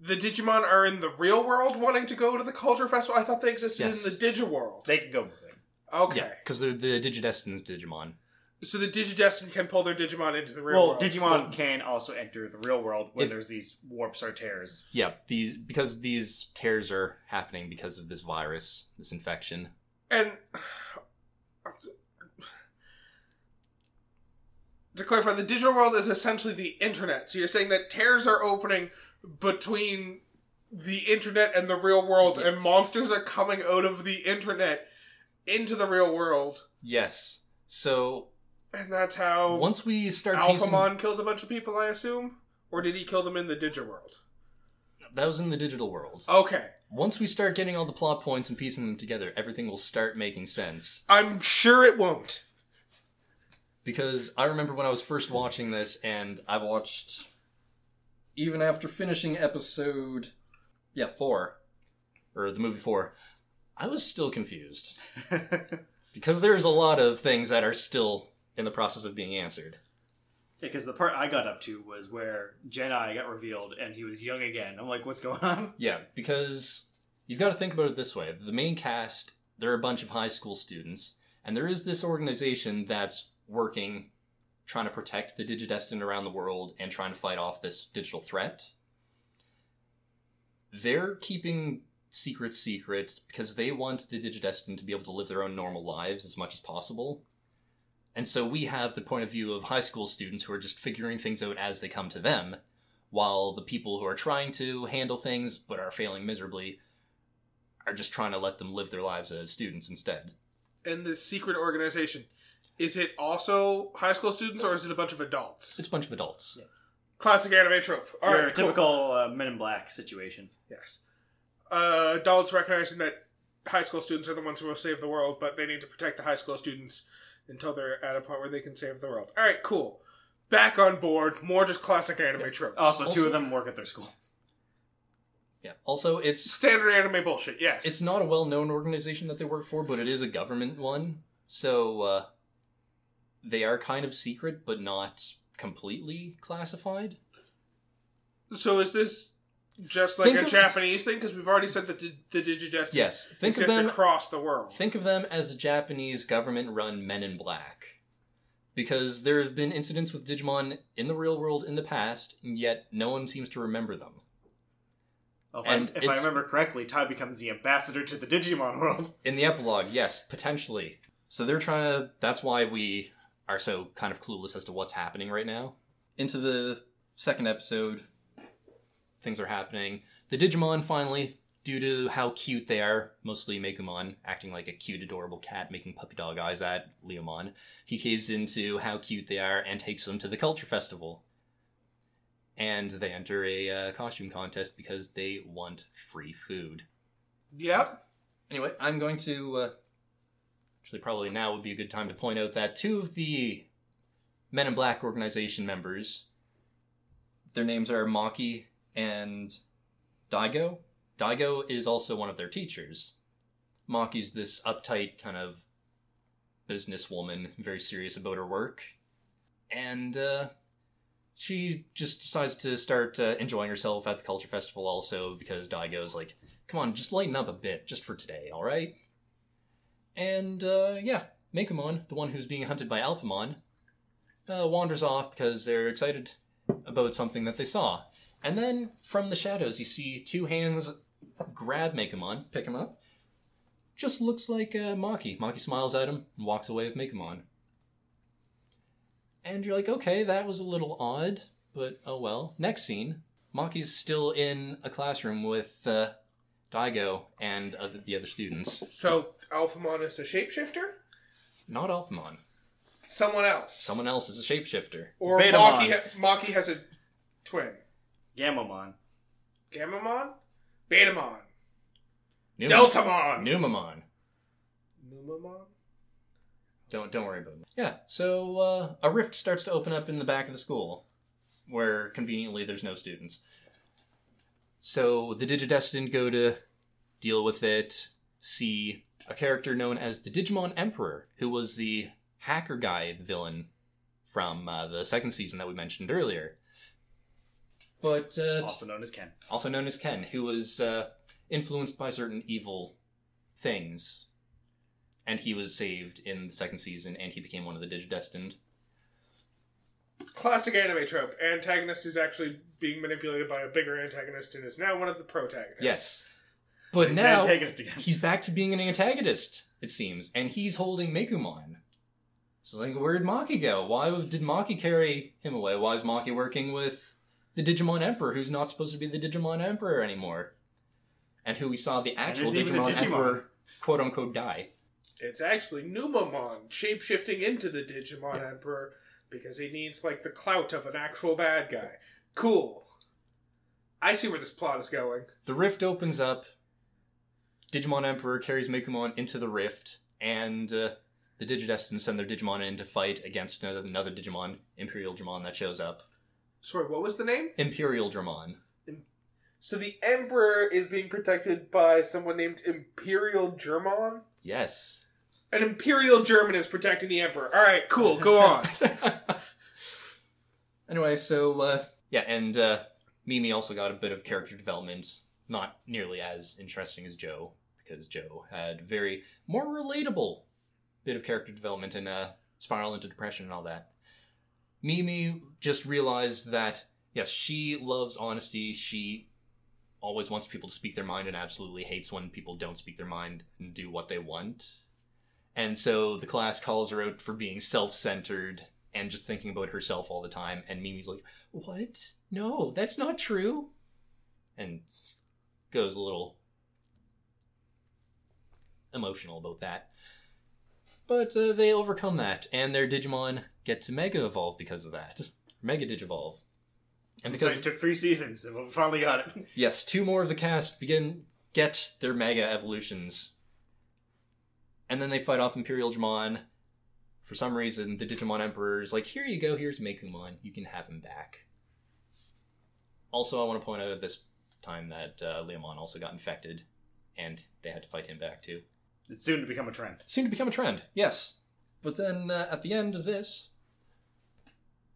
The Digimon are in the real world wanting to go to the culture festival. I thought they existed Yes. in the Digi world. They can go moving. Okay, Yeah, because they're the Digidestined Digimon. So the Digidestin can pull their Digimon into the real Well, world. Digimon can also enter the real world when If- there's these warps or tears. Yeah, these because these tears are happening because of this virus, this infection. And to clarify, the digital world is essentially the internet. So you're saying that tears are opening between the internet and the real world, and Yes. monsters are coming out of the internet into the real world. Yes. So And that's how once we start piecing, Alphamon killed a bunch of people, I assume? Or did he kill them in the digital world? that was in the digital world. Okay. Once we start getting all the plot points and piecing them together, everything will start making sense. I'm sure it won't. Because I remember when I was first watching this, and I watched even after finishing episode, yeah, four, or the movie four, I was still confused [laughs] because there's a lot of things that are still in the process of being answered. Because the part I got up to was where Jedi got revealed and he was young again. I'm like, what's going on? Yeah, because you've got to think about it this way: the main cast, they're a bunch of high school students, and there is this organization that's working, trying to protect the Digidestined around the world and trying to fight off this digital threat. They're keeping secrets secret because they want the Digidestined to be able to live their own normal lives as much as possible. And so we have the point of view of high school students who are just figuring things out as they come to them, while the people who are trying to handle things but are failing miserably are just trying to let them live their lives as students instead. And the secret organization. Is it also high school students or is it a bunch of adults? It's a bunch of adults. Classic anime trope. All Your right, cool. typical uh, Men in Black situation. Yes. Uh, adults recognizing that high school students are the ones who will save the world, but they need to protect the high school students until they're at a point where they can save the world. All right, cool. Back on board. More just classic anime tropes. Also, two of them work at their school. Yeah. Also, it's Standard anime bullshit. Yes. it's not a well-known organization that they work for, but it is a government one. So uh, they are kind of secret, but not completely classified. so is this just like Think a of- Japanese thing? Because we've already said that the, the Digidestin Yes. Think of exist them. across the world. Think of them as Japanese government-run Men in Black. Because there have been incidents with Digimon in the real world in the past, and yet no one seems to remember them. Well, if, And I, if I remember correctly, Todd becomes the ambassador to the Digimon world. [laughs] In the epilogue, yes, potentially. So they're trying to. That's why we are so kind of clueless as to what's happening right now. Into the second episode, things are happening. The Digimon finally, due to how cute they are, mostly Meicoomon, acting like a cute, adorable cat, making puppy dog eyes at Leomon, he caves into how cute they are and takes them to the Culture Festival. And they enter a uh, costume contest because they want free food. Yep. Anyway, I'm going to. Uh, actually, probably now would be a good time to point out that two of the Men in Black organization members, their names are Maki and Daigo. Daigo is also one of their teachers. Maki's this uptight kind of businesswoman, very serious about her work. And uh, she just decides to start uh, enjoying herself at the Culture Festival also because Daigo's like, come on, just lighten up a bit, just for today, alright? And, uh, yeah, Meicoomon, the one who's being hunted by Alphamon, uh, wanders off because they're excited about something that they saw. And then, from the shadows, you see two hands grab Meicoomon, pick him up. Just looks like uh, Maki. Maki smiles at him and walks away with Meicoomon. And you're like, okay, that was a little odd, but oh well. Next scene, Maki's still in a classroom with uh, Daigo and other, the other students. So Alphamon is a shapeshifter? Not Alphamon. Someone else. Someone else is a shapeshifter. Or Betamon. Maki, ha- Maki has a twin. Gamamon. Gamamon? Betamon. Numa- Deltamon. Numamon. Numamon? Don't don't worry about it. Yeah. So uh, a rift starts to open up in the back of the school, where conveniently there's no students. So the Digidestined go to deal with it. See a character known as the Digimon Emperor, who was the hacker guy villain from uh, the second season that we mentioned earlier. But uh, Also known as Ken. also known as Ken, who was uh, influenced by certain evil things. And he was saved in the second season, and he became one of the Digidestined. Classic anime trope. Antagonist is actually being manipulated by a bigger antagonist and is now one of the protagonists. Yes. But He's now, an antagonist again. he's back to being an antagonist, it seems. And he's holding Meicoomon. So it's like, where did Maki go? Why did Maki carry him away? Why is Maki working with the Digimon Emperor, who's not supposed to be the Digimon Emperor anymore? And who we saw the actual isn't the Digimon, Digimon. Emperor, quote unquote, die. It's actually Numamon shapeshifting into the Digimon Emperor because he needs like the clout of an actual bad guy. Cool. I see where this plot is going. The rift opens up. Digimon Emperor carries Meicoomon into the rift, and uh, the Digidestined send their Digimon in to fight against another, another Digimon, Imperial Digimon, that shows up. Sorry, what was the name? Imperial Dramon. So the Emperor is being protected by someone named Imperial German? Yes. An Imperial German is protecting the Emperor. Alright, cool, go on. [laughs] anyway, so, uh, yeah, and uh, Mimi also got a bit of character development, not nearly as interesting as Joe, because Joe had very more relatable bit of character development and uh, spiral into depression and all that. Mimi just realized that yes, she loves honesty. She always wants people to speak their mind and absolutely hates when people don't speak their mind and do what they want. And so the class calls her out for being self-centered and just thinking about herself all the time. And Mimi's like, "What? No, that's not true." And goes a little emotional about that. But uh, they overcome that, and their Digimon get to Mega Evolve because of that. [laughs] Mega Digivolve. And Because because it took three seasons, and we finally got it. [laughs] yes, two more of the cast begin get their mega evolutions, and then they fight off Imperial Dramon. For some reason, the Digimon Emperor is like, "Here you go. Here's Meicoomon. You can have him back." Also, I want to point out at this time that uh, Leomon also got infected, and they had to fight him back too. It's soon to become a trend. Soon to become a trend, yes. But then uh, at the end of this,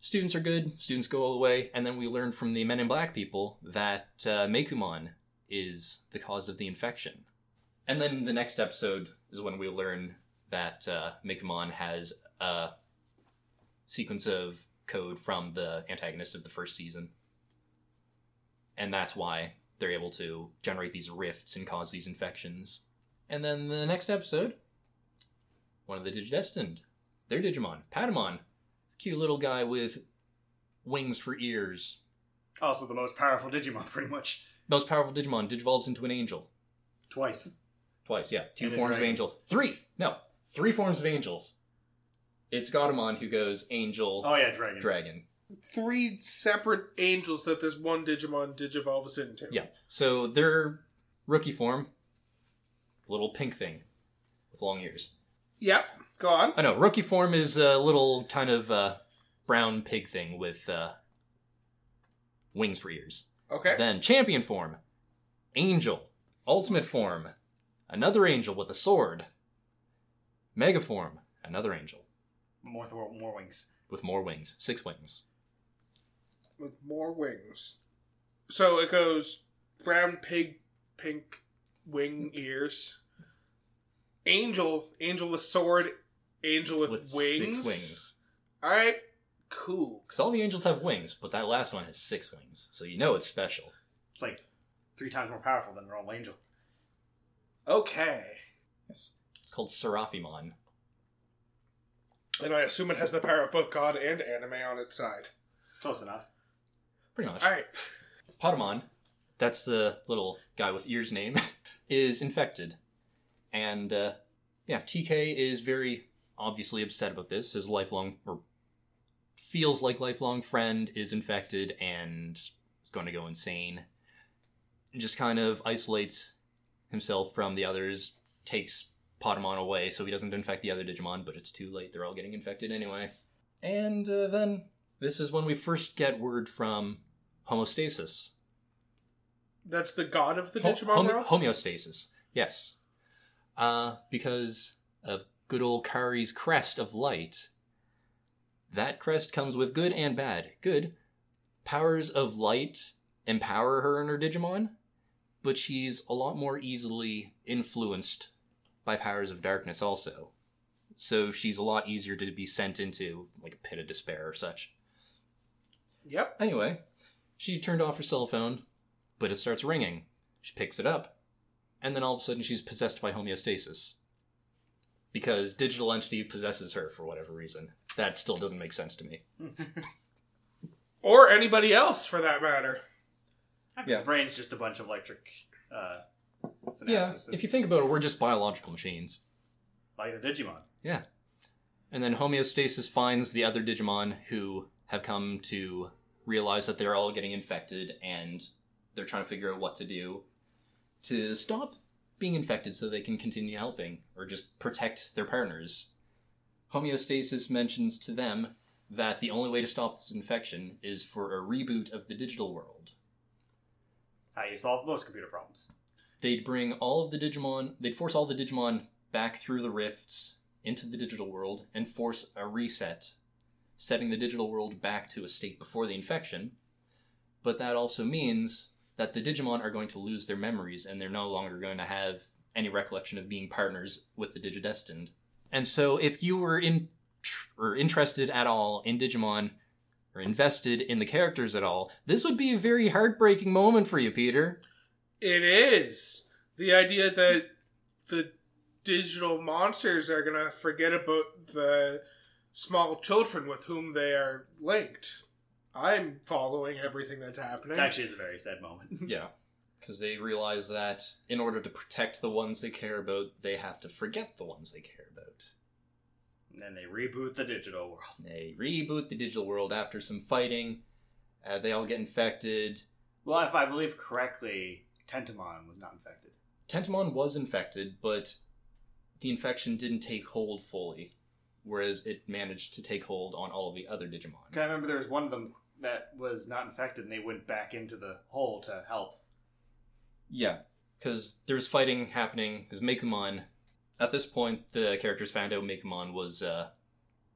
students are good, students go all the way, and then we learn from the Men in Black people that uh, is the cause of the infection. And then the next episode is when we learn that uh, has a sequence of code from the antagonist of the first season. And that's why they're able to generate these rifts and cause these infections. And then the next episode, one of the Digidestined, their Digimon, Patamon, cute little guy with wings for ears. Also, the most powerful Digimon, [laughs] pretty much. Most powerful Digimon digivolves into an angel. Twice. Twice, yeah. Two And forms of angel. Three! No, three forms of angels. It's Gatomon who goes angel, Oh, yeah, Dragon. dragon. Three separate angels that this one Digimon digivolves into. Yeah. So their rookie form, little pink thing with long ears. Yep. Go on. I know. Rookie form is a little kind of uh, brown pig thing with uh, wings for ears. Okay. Then champion form, angel. Ultimate form, another angel with a sword. Mega form, another angel More, th- more wings. with more wings, six wings. With more wings. So it goes brown pig, pink wing ears. Angel, angel with sword, angel with, With wings. six wings. All right. Cool. Because all the angels have wings, but that last one has six wings, so you know it's special. It's like three times more powerful than normal angel. Okay. Yes. It's called Seraphimon. And I assume it has the power of both God and anime on its side. Close enough. Pretty much. All right. Patamon, that's the little guy with ears name, [laughs] is infected. And, uh, yeah, TK is very obviously upset about this. His lifelong, or feels like lifelong friend is infected and is going to go insane. Just kind of isolates himself from the others, takes Patamon away so he doesn't infect the other Digimon, but it's too late. They're all getting infected anyway. And uh, then this is when we first get word from Homeostasis. That's the god of the Ho- Digimon homo- world? homeostasis, yes. Uh, because of good old Kari's crest of light. That crest comes with good and bad. Good. Powers of light empower her and her Digimon, but she's a lot more easily influenced by powers of darkness also. So she's a lot easier to be sent into, like, a pit of despair or such. Yep. Anyway, she turned off her cell phone, but it starts ringing. She picks it up, and then all of a sudden she's possessed by homeostasis. Because digital entity possesses her for whatever reason. That still doesn't make sense to me. [laughs] Or anybody else, for that matter. Yeah. The brain's just a bunch of electric uh, synapses. Yeah, if you think about it, we're just biological machines. Like the Digimon. Yeah. And then homeostasis finds the other Digimon who have come to realize that they're all getting infected and they're trying to figure out what to do to stop being infected so they can continue helping or just protect their partners. Homeostasis mentions to them that the only way to stop this infection is for a reboot of the digital world. How you solve most computer problems. they'd bring all of the Digimon, they'd force all the Digimon back through the rifts into the digital world and force a reset, setting the digital world back to a state before the infection. But that also means that the Digimon are going to lose their memories and they're no longer going to have any recollection of being partners with the Digidestined. And so if you were in or interested at all in Digimon or invested in the characters at all, this would be a very heartbreaking moment for you, Peter. It is. The idea that the digital monsters are going to forget about the small children with whom they are linked. I'm following everything that's happening. It actually is a very sad moment. [laughs] Yeah. Because they realize that in order to protect the ones they care about, they have to forget the ones they care about. and then they reboot the digital world. They reboot the digital world after some fighting, Uh, they all get infected. Well, if I believe correctly, Tentomon was not infected. Tentomon was infected, but the infection didn't take hold fully, whereas it managed to take hold on all of the other Digimon. 'Cause I remember there was one of them that was not infected, and they went back into the hole to help. Yeah, because there's fighting happening. Because Meicoomon, at this point, the characters found out Meicoomon was uh,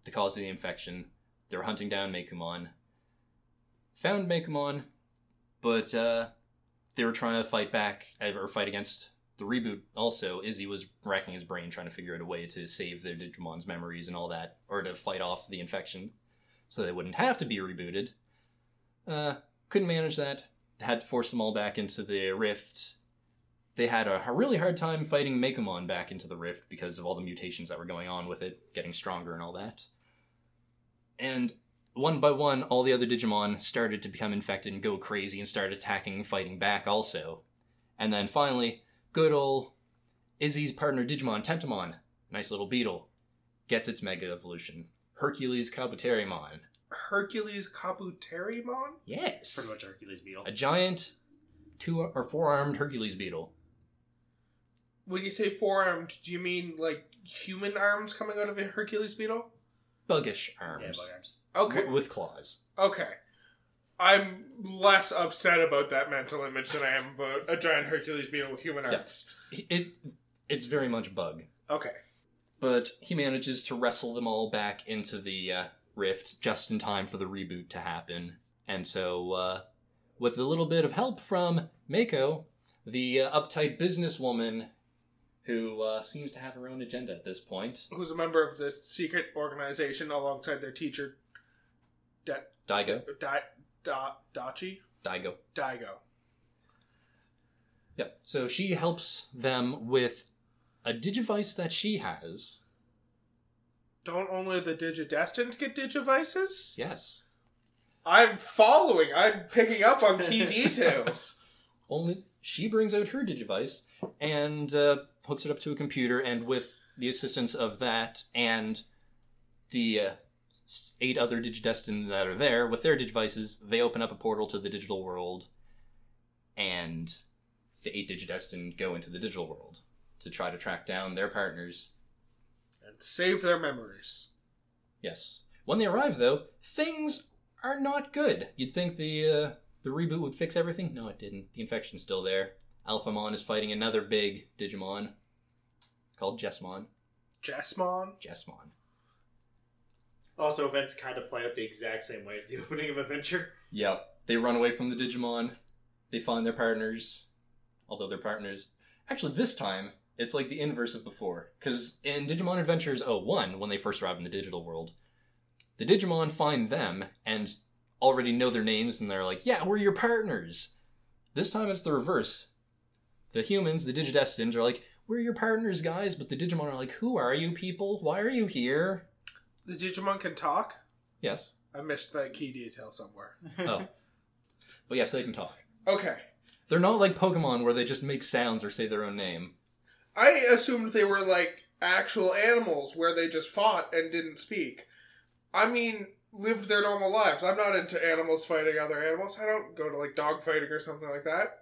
the cause of the infection. They were hunting down Meicoomon. Found Meicoomon, but uh, they were trying to fight back or fight against the reboot. Also, Izzy was racking his brain trying to figure out a way to save their Digimon's memories and all that, or to fight off the infection, so they wouldn't have to be rebooted. Uh, couldn't manage that. Had to force them all back into the rift they had a, really hard time fighting Meicoomon back into the rift because of all the mutations that were going on with it, getting stronger and all that. And one by one, all the other Digimon started to become infected and go crazy and start attacking and fighting back also. And then finally, good old Izzy's partner Digimon, Tentomon, nice little beetle, gets its mega evolution. Hercules Kabuterimon. Hercules Kabuterimon? Yes. Pretty much Hercules beetle. A giant two or four armed Hercules beetle. When you say four armed, do you mean like human arms coming out of a Hercules beetle? Buggish Yeah, arms. bug arms. Okay. w- with claws. Okay. I'm less upset about that mental image than I am about a giant Hercules beetle with human Yeah. arms. It it's very much bug, Okay. but he manages to wrestle them all back into the uh, rift just in time for the reboot to happen. And so, uh, with a little bit of help from Mako, the uh, uptight businesswoman who uh, seems to have her own agenda at this point, Who's a member of the secret organization alongside their teacher, da- Daigo, da- da- Dachi? Daigo. Daigo. Yep. So she helps them with a digivice that she has. Don't only the Digidestined get Digivices? Yes. I'm following. I'm picking up on key [laughs] details. Only she brings out her digivice and uh, hooks it up to a computer, and with the assistance of that and the uh, eight other Digidestin that are there with their digivices, they open up a portal to the digital world, and the eight Digidestin go into the digital world to try to track down their partners. And save their memories. Yes. When they arrive, though, things are not good. You'd think the uh, the reboot would fix everything. No, it didn't. The infection's still there. Alphamon is fighting another big Digimon called Jesmon. Jesmon? Jesmon. Also, events kind of play out the exact same way as the [laughs] opening of Adventure. Yep. They run away from the Digimon. They find their partners, although their partners. Actually, this time it's like the inverse of before. Because in Digimon Adventures 01, when they first arrive in the digital world, the Digimon find them and already know their names, and they're like, "Yeah, we're your partners." This time it's the reverse. The humans, the Digidestined, are like, "We're your partners, guys," but the Digimon are like, "Who are you people? Why are you here?" The Digimon can talk? Yes. I missed that key detail somewhere. Oh. But yes, they can talk. Okay. They're not like Pokemon where they just make sounds or say their own name. I assumed they were like actual animals where they just fought and didn't speak. I mean, lived their normal lives. I'm not into animals fighting other animals. I don't go to like dog fighting or something like that.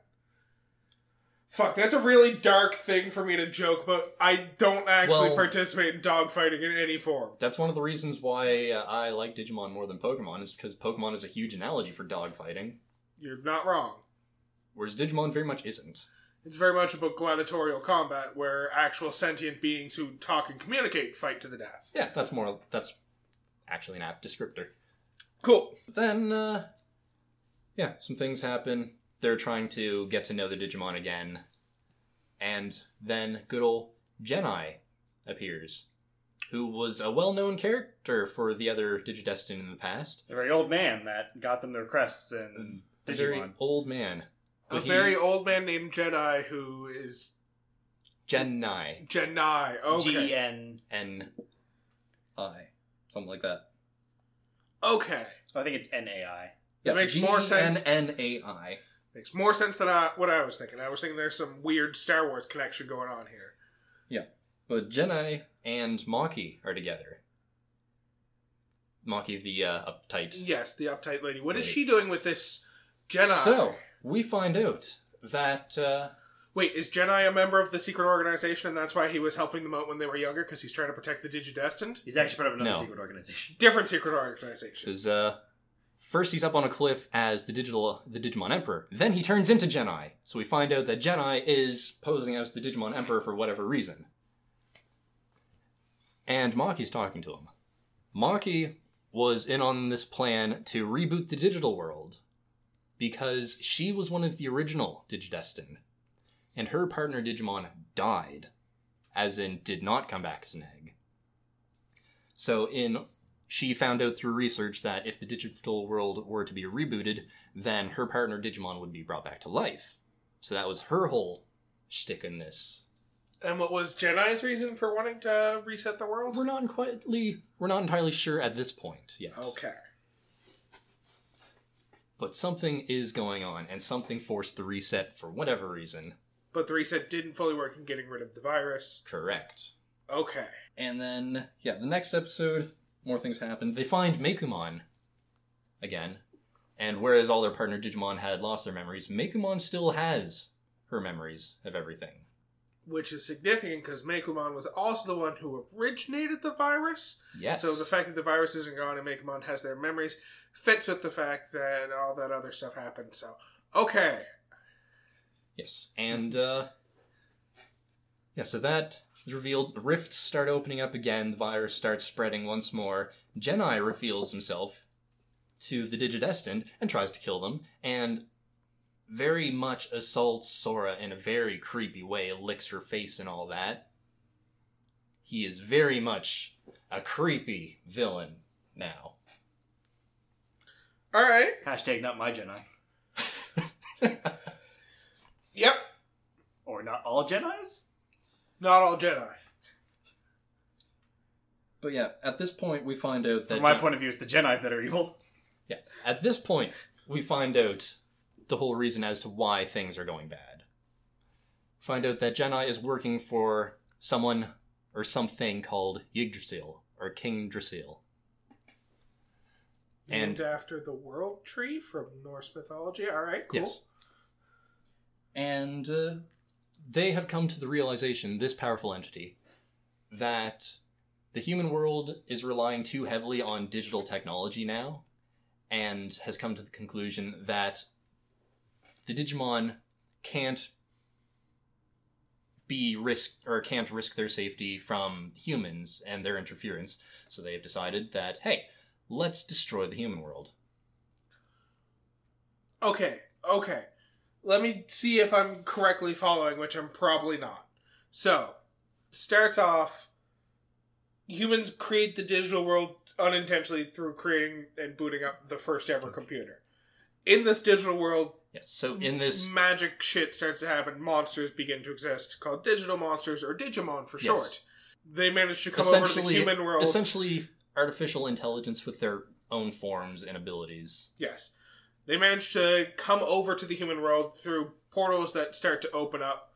Fuck, that's a really dark thing for me to joke about. I don't actually Well- participate in dog fighting in any form. That's one of the reasons why uh, I like Digimon more than Pokemon, is because Pokemon is a huge analogy for dogfighting, You're not wrong. whereas Digimon very much isn't. It's very much about gladiatorial combat where actual sentient beings who talk and communicate fight to the death. Yeah, that's more. That's actually an apt descriptor. Cool. Then, uh, yeah, some things happen. They're trying to get to know the Digimon again, and then good old Gennai appears, who was a well-known character for the other Digidestin in the past. The very old man that got them their crests and A very Digimon. old man. A he- very old man named Jedi who is Gennai. Gennai. Okay. G N. N I. Something like that. Okay. I think it's N A I. That makes more sense. N A I. Makes more sense than I, what I was thinking. I was thinking there's some weird Star Wars connection going on here. Yeah, but Gennai and Maki are together. Maki, the uh, uptight. Yes, the uptight lady. What is Lady. she doing with this Jedi? So we find out that uh, Wait, is Jedi a member of the secret organization, and that's why he was helping them out when they were younger because he's trying to protect the Digidestined? He's actually part of another No. secret organization. Different secret organization. is uh, first he's up on a cliff as the digital the Digimon Emperor. Then he turns into Jedi. So we find out that Jedi is posing as the Digimon Emperor for whatever reason. And Maki's talking to him. Maki was in on this plan to reboot the digital world because she was one of the original Digidestined, and her partner Digimon died, as in did not come back as an egg. So in she found out through research that if the digital world were to be rebooted, then her partner Digimon would be brought back to life. So that was her whole shtick in this. And what was Jedi's reason for wanting to reset the world? We're not quietly we're not entirely sure at this point yet. Okay. But something is going on, and something forced the reset for whatever reason. But the reset didn't fully work in getting rid of the virus. Correct. Okay. And then, yeah, the next episode, more things happen. They find Meicoomon again. And whereas all their partner Digimon had lost their memories, Meicoomon still has her memories of everything. Which is significant because Meicoomon was also the one who originated the virus. Yes. So the fact that the virus isn't gone and Meicoomon has their memories fits with the fact that all that other stuff happened. So, okay. Yes. And, uh. Yeah, so that is revealed. Rifts start opening up again. The virus starts spreading once more. Jedi reveals himself to the Digidestined and tries to kill them. And very much assaults Sora in a very creepy way, licks her face and all that. He is very much a creepy villain now. All right. Hashtag not my Jedi. [laughs] Yep. Or not all Jedi's? Not all Jedi. But yeah, at this point we find out that From my Jen- point of view, it's the Jedi's that are evil. Yeah. At this point, we find out the whole reason as to why things are going bad. Find out that Jedi is working for someone or something called Yggdrasil or King Drasil. Named And after the world tree from Norse mythology. All right, cool. yes. And uh, they have come to the realization, this powerful entity, that the human world is relying too heavily on digital technology now, and has come to the conclusion that the Digimon can't be risk or can't risk their safety from humans and their interference. So they have decided that hey, let's destroy the human world. Okay, okay. Let me see if I'm correctly following, which I'm probably not. So, starts off humans create the digital world unintentionally through creating and booting up the first ever computer. In this digital world, Yes. So in this magic shit starts to happen. Monsters begin to exist called digital monsters or Digimon for short. Yes. They manage to come over to the human world. essentially artificial intelligence with their own forms and abilities. Yes. They manage to come over to the human world through portals that start to open up.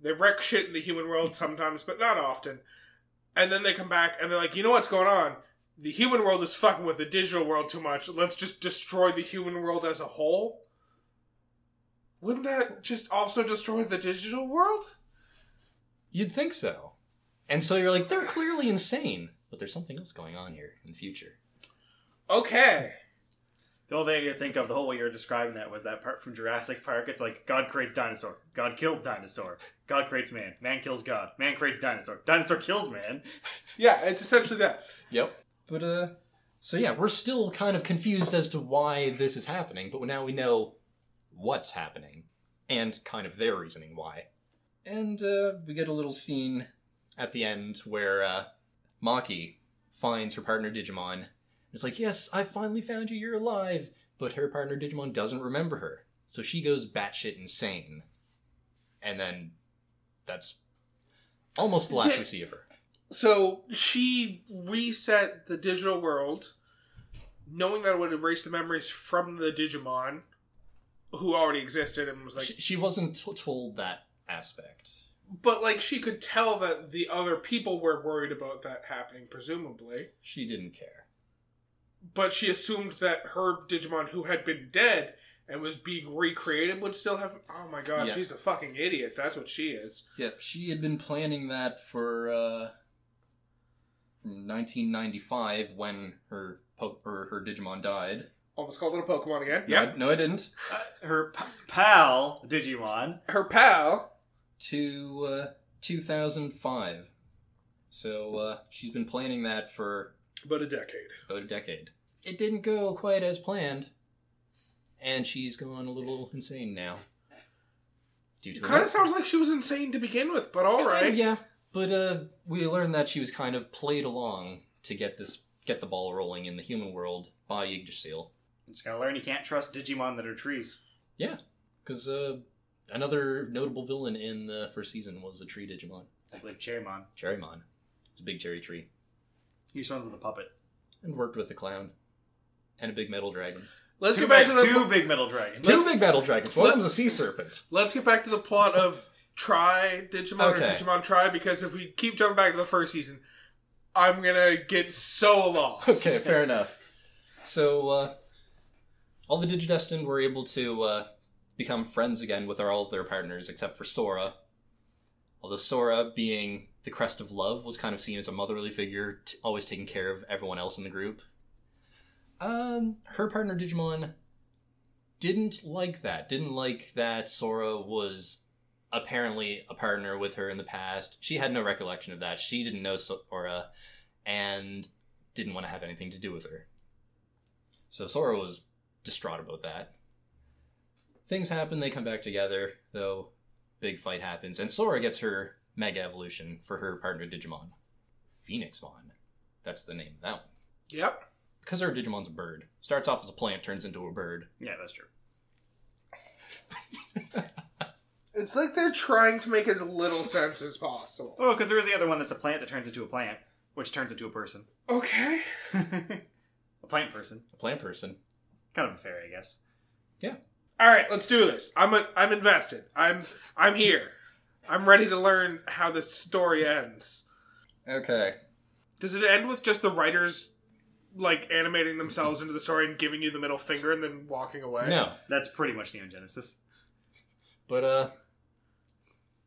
They wreck shit in the human world sometimes, but not often. And then they come back and they're like, you know what's going on? The human world is fucking with the digital world too much. Let's just destroy the human world as a whole. Wouldn't that just also destroy the digital world? You'd think so. And so you're like, they're clearly insane. But there's something else going on here in the future. Okay. The only thing I could think of the whole way you were describing that was that part from Jurassic Park. It's like God creates dinosaur, God kills dinosaur, God creates man, man kills God, man creates dinosaur, dinosaur kills man. [laughs] Yeah, it's essentially that. Yep. But uh so yeah, we're still kind of confused as to why this is happening, but now we know what's happening and kind of their reasoning why. And uh we get a little scene at the end where uh Maki finds her partner Digimon. It's like, "Yes, I finally found you. You're alive." But her partner Digimon doesn't remember her. So she goes batshit insane. And then that's almost the last Yeah. we see of her. So she reset the digital world, knowing that it would erase the memories from the Digimon, who already existed, and was like, she, she wasn't t- told that aspect. but like she could tell that the other people were worried about that happening, presumably. She didn't care. but she assumed that her Digimon who had been dead and was being recreated would still have. Oh my god, Yeah. she's a fucking idiot. That's what she is. Yep, she had been planning that for uh, from 1995 when her or her Digimon died. Almost called it a Pokemon again. No, I, no, I didn't. Uh, her p- pal Digimon. Her pal. To uh, 2005. So uh, she's been planning that for But a decade. about a decade. It didn't go quite as planned, and she's gone a little insane now. Due to Kind of sounds like she was insane to begin with, but all Kind right. of, yeah. But uh, we learned that she was kind of played along to get this get the ball rolling in the human world by Yggdrasil. Just gotta learn you can't trust Digimon that are trees. Yeah, because uh, another notable villain in the first season was a tree Digimon, Like Cherrymon. Cherrymon. It's a big cherry tree, He's one with a puppet. and worked with a clown and a big metal dragon. Let's two get back big, to the two big metal dragons. Two big metal dragons. One of them's a sea serpent. let's get back to the plot of Tri Digimon Okay. or Digimon Tri because if we keep jumping back to the first season, I'm gonna get so lost. Okay, fair enough. So, uh, all the Digidestined were able to uh, become friends again with our, all of their partners, except for Sora. Although Sora, being the crest of love, was kind of seen as a motherly figure, t- always taking care of everyone else in the group. Um, her partner Digimon didn't like that. Didn't like that Sora was apparently a partner with her in the past. She had no recollection of that. She didn't know Sora, and didn't want to have anything to do with her. So Sora was distraught about that. Things happen, they come back together, though big fight happens, and Sora gets her Mega Evolution for her partner Digimon. Phoenixmon. That's the name of that one. Yep. Because her Digimon's a bird. Starts off as a plant, turns into a bird. Yeah, that's true. [laughs] It's like they're trying to make as little sense as possible. Oh, because there is the other one that's a plant that turns into a plant, which turns into a person. Okay. [laughs] a plant person. A plant person. Kind of a fairy, I guess. Yeah. All right, let's do this. I'm a, I'm invested. I'm I'm here. I'm ready to learn how the story ends. Okay. Does it end with just the writers like animating themselves into the story and giving you the middle finger and then walking away? No. That's pretty much Neon Genesis. But, uh,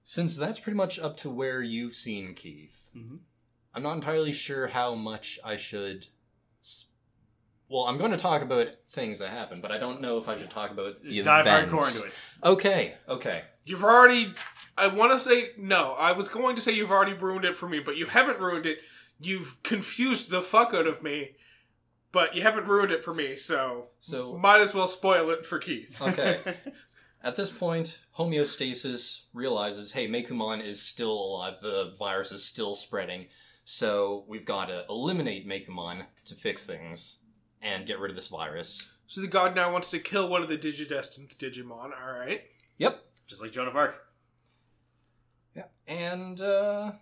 since that's pretty much up to where you've seen Keith, Mm-hmm. I'm not entirely sure how much I should. s- Well, I'm going to talk about things that happen, but I don't know if I should talk about the Just dive events. hardcore into it. Okay, okay. You've already. I want to say no. I was going to say you've already ruined it for me, but you haven't ruined it. You've confused the fuck out of me, but you haven't ruined it for me. So So might as well spoil it for Keith. Okay. [laughs] At this point, homeostasis realizes, hey, Meicoomon is still alive. The virus is still spreading. So we've got to eliminate Meicoomon to fix things and get rid of this virus. So the god now wants to kill one of the Digidestined Digimon. All right. Yep. Just like Joan of Arc. Yeah. And, uh,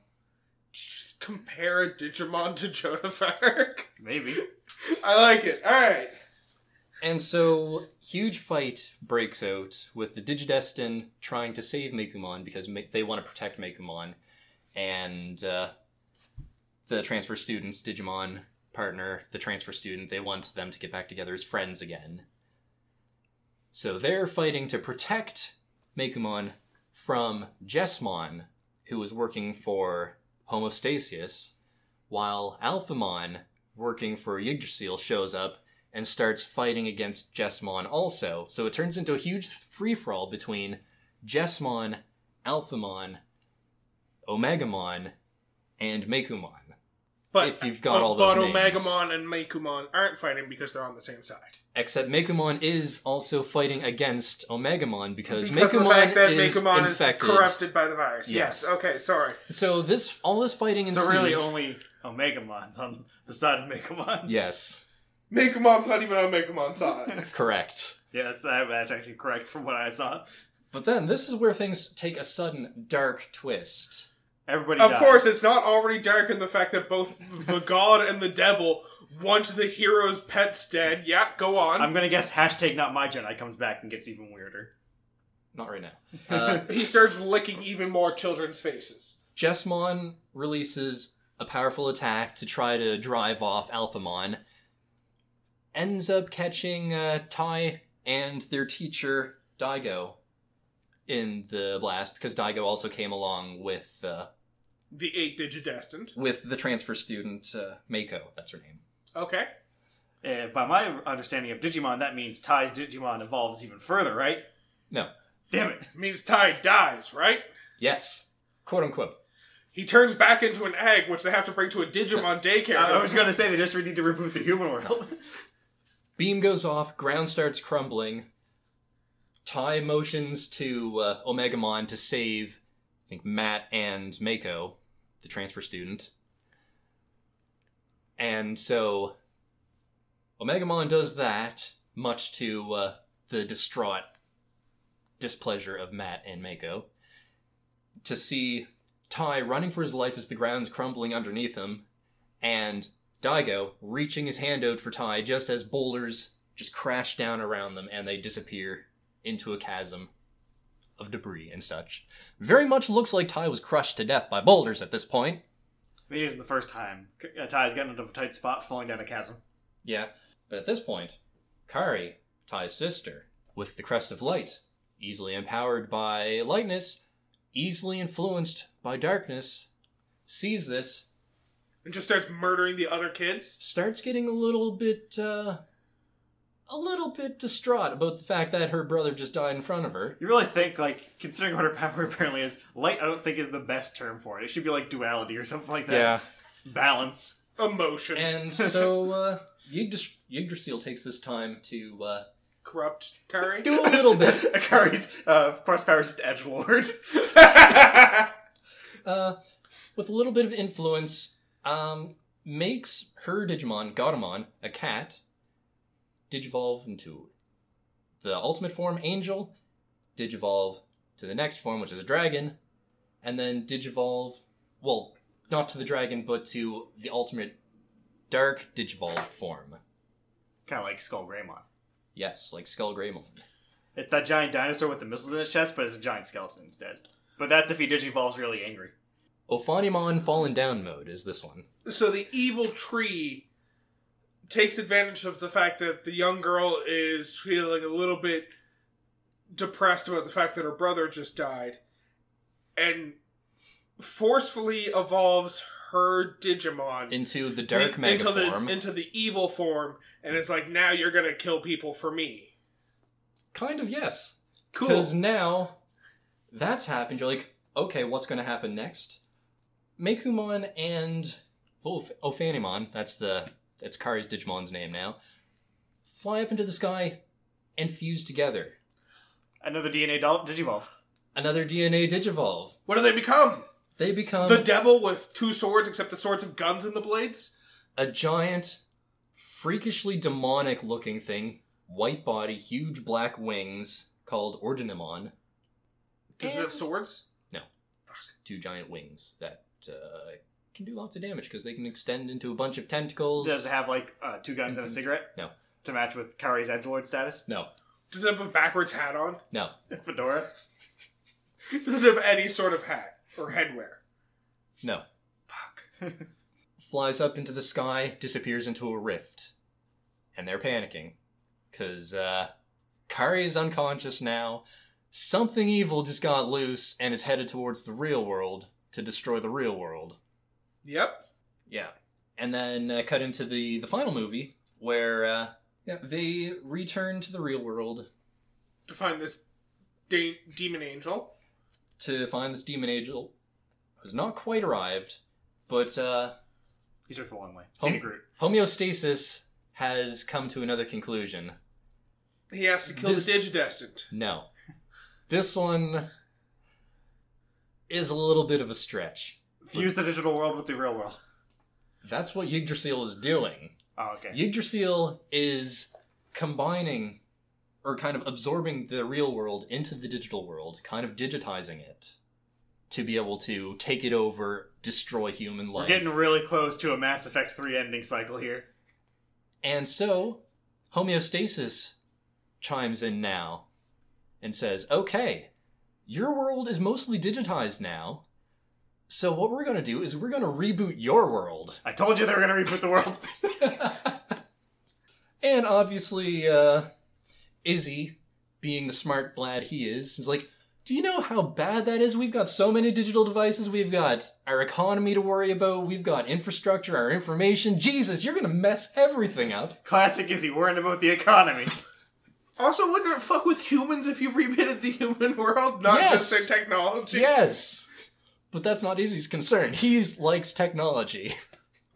Just compare a Digimon to Joan of Arc. Maybe. [laughs] I like it. All right. and so huge fight breaks out with the Digidestined trying to save Meicoomon because Ma- they want to protect Meicoomon. And, uh, the transfer student's Digimon partner, the transfer student, they want them to get back together as friends again. So they're fighting to protect Meicoomon from Jesmon, who is working for Homeostasis, while Alphamon, working for Yggdrasil, shows up and starts fighting against Jesmon also. So it turns into a huge free for all between Jesmon, Alphamon, Omegamon, and Meicoomon. But If you've got but, all those but names. Omegamon and Meicoomon aren't fighting because they're on the same side. Except Meicoomon is also fighting against Omegamon because, Because of the fact that is Meicoomon infected. is corrupted by the virus. Yes. Yes. Okay. Sorry. So this all this fighting ensues. So really only Omegamon's on the side of Meicoomon. [laughs] Yes, Meicoomon's not even on Meicoomon's side. [laughs] correct. Yeah, that's, uh, that's actually correct from what I saw. But then this is where things take a sudden dark twist. Everybody of dies. course, it's not already dark in the fact that both the god and the devil want the hero's pets dead. Yeah. Go on. I'm gonna guess hashtag not my Gennai comes back and gets even weirder. Not right now. Uh, [laughs] he starts licking even more children's faces. Jesmon releases a powerful attack to try to drive off Alphamon. ends up catching uh, Tai and their teacher Daigo in the blast because Daigo also came along with uh, The eight digidestined. with the transfer student uh, Meiko. That's her name. Okay. Uh, by my understanding of Digimon, that means Tai's Digimon evolves even further, right? No. Damn it. Means Tai dies, right? Yes, quote unquote. He turns back into an egg, which they have to bring to a Digimon [laughs] daycare. I I was going to say they just need to reboot the human world. [laughs] Beam goes off, ground starts crumbling. Tai motions to uh, Omegamon to save, I think, Matt and Meiko, the transfer student. And so, Omegamon does that, much to uh, the distraught displeasure of Matt and Meiko, to see Tai running for his life as the ground's crumbling underneath him, and Daigo reaching his hand out for Tai just as boulders just crash down around them and they disappear into a chasm of debris and such. Very much looks like Tai was crushed to death by boulders at this point. It isn't the first time uh, Tai's gotten into a tight spot falling down a chasm. Yeah. But at this point, Kari, Tai's sister, with the crest of light, easily empowered by lightness, easily influenced by darkness, sees this, and just starts murdering the other kids. starts getting a little bit, uh, a little bit distraught about the fact that her brother just died in front of her. You really think, like, considering what her power [laughs] apparently is, light I don't think is the best term for it. It should be like duality or something like that. Yeah. Balance. Emotion. And [laughs] so, uh, Yggdras- Yggdrasil takes this time to, uh, Corrupt Kari. do a little bit. [laughs] Akari's uh, cross power is just edge lord. uh, with a little bit of influence, um, makes her Digimon, Gatomon, a cat, digivolve into the ultimate form, Angel, digivolve to the next form, which is a dragon, and then digivolve, well, not to the dragon, but to the ultimate dark digivolved form. kind of like Skull Greymon. Yes, like Skull Greymon. It's that giant dinosaur with the missiles in its chest, but it's a giant skeleton instead. But that's if he digivolves really angry. Ophanimon Fallen Down mode is this one. so the evil tree takes advantage of the fact that the young girl is feeling a little bit depressed about the fact that her brother just died and forcefully evolves her digimon Into the dark the- into the form. into the evil form and it's like now you're gonna kill people for me Kind of, yes. cool Because now that's happened. You're like, okay, what's going to happen next? Meicoomon and Oph- Ophanimon, that's the that's Kari's Digimon's name now, fly up into the sky and fuse together. Another DNA doll digivolve. Another DNA Digivolve. what do they become They become the devil with two swords except the swords have guns in the blades a giant, freakishly demonic looking thing, white body, huge black wings, called Ordinemon. does it have And- swords two giant wings that uh, can do lots of damage because they can extend into a bunch of tentacles. Does it have like uh, two guns and a Mhm. cigarette? No. To match with Kari's edge lord status? No, does it have a backwards hat on no, [laughs] Fedora? [laughs] does it have any sort of hat or headwear no. fuck [laughs] Flies up into the sky, disappears into a rift, and they're panicking because uh, Kari is unconscious now. Something evil just got loose and is headed towards the real world to destroy the real world. Yep Yeah. And then uh, cut into the the final movie where uh, yeah, they return to the real world to find this de- demon angel. to find this demon angel who's not quite arrived, but uh, He took the long way. Home- Scenic route. homeostasis has come to another conclusion. He has to kill This- the digidestined. No. This one is a little bit of a stretch. Fuse the digital world with the real world. That's what Yggdrasil is doing. Oh, okay. Yggdrasil is combining or kind of absorbing the real world into the digital world, kind of digitizing it to be able to take it over, destroy human life. We're getting really close to a Mass Effect 3 ending cycle here. And so, homeostasis chimes in now and says, okay, your world is mostly digitized now. So, what we're going to do is we're going to reboot your world. I told you they were going to reboot the world. [laughs] And obviously, uh, Izzy, being the smart lad he is, is like, do you know how bad that is? We've got so many digital devices. We've got our economy to worry about. We've got infrastructure, our information. Jesus, you're gonna mess everything up. Classic Izzy worrying about the economy. [laughs] Also, wouldn't it fuck with humans if you rebooted the human world, not Yes. just their technology? Yes! But that's not Izzy's concern. He likes technology.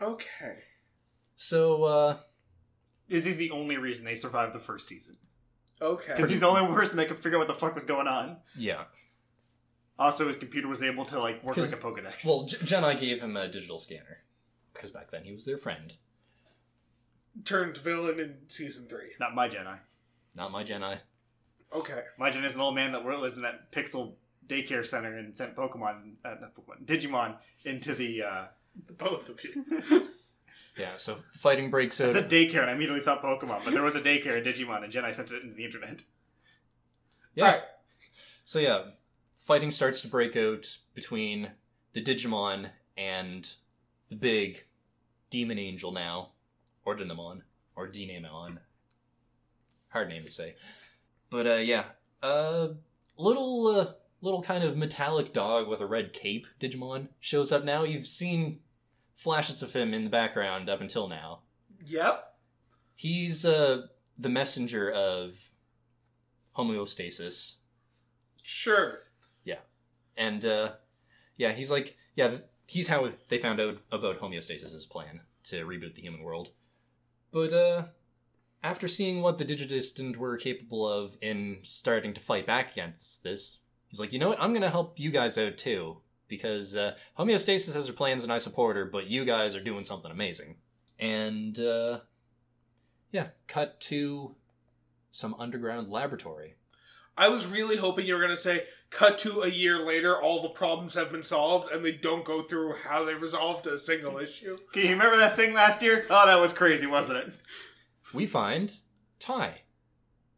Okay. So, uh, Izzy's the only reason they survived the first season. Okay. Because he's the only person that could figure out what the fuck was going on. yeah. Also, his computer was able to like work like a Pokedex. Well, J- Gennai gave him a digital scanner. Because back then he was their friend. Turned villain in season three. Not my Gennai. Not my Gennai. Okay. My Gennai is an old man that lived in that pixel daycare center and sent Pokemon, uh, not Pokemon, Digimon into the. Uh, both of you. [laughs] Yeah, so fighting breaks out. I out. said daycare and I immediately thought Pokemon, but there was a daycare in Digimon and Gennai sent it into the internet. Yeah. Right. So yeah, fighting starts to break out between the Digimon and the big demon angel now, or Dynamon, or Dynamon. Hard name to say, but uh, yeah, uh, little uh, little kind of metallic dog with a red cape Digimon shows up now. You've seen flashes of him in the background up until now. Yep. He's uh, the messenger of homeostasis. Sure. Yeah. And uh, yeah, he's like, yeah, he's how they found out about homeostasis' plan to reboot the human world. But uh, after seeing what the Digidestined were capable of in starting to fight back against this, he's like, you know what? I'm gonna help you guys out too because uh, homeostasis has her plans and I support her, but you guys are doing something amazing. And uh, yeah, cut to some underground laboratory. I was really hoping you were going to say, cut to a year later, all the problems have been solved, and they don't go through how they resolved a single issue. [laughs] Can you remember that thing last year? Oh, that was crazy, wasn't it? we find Tai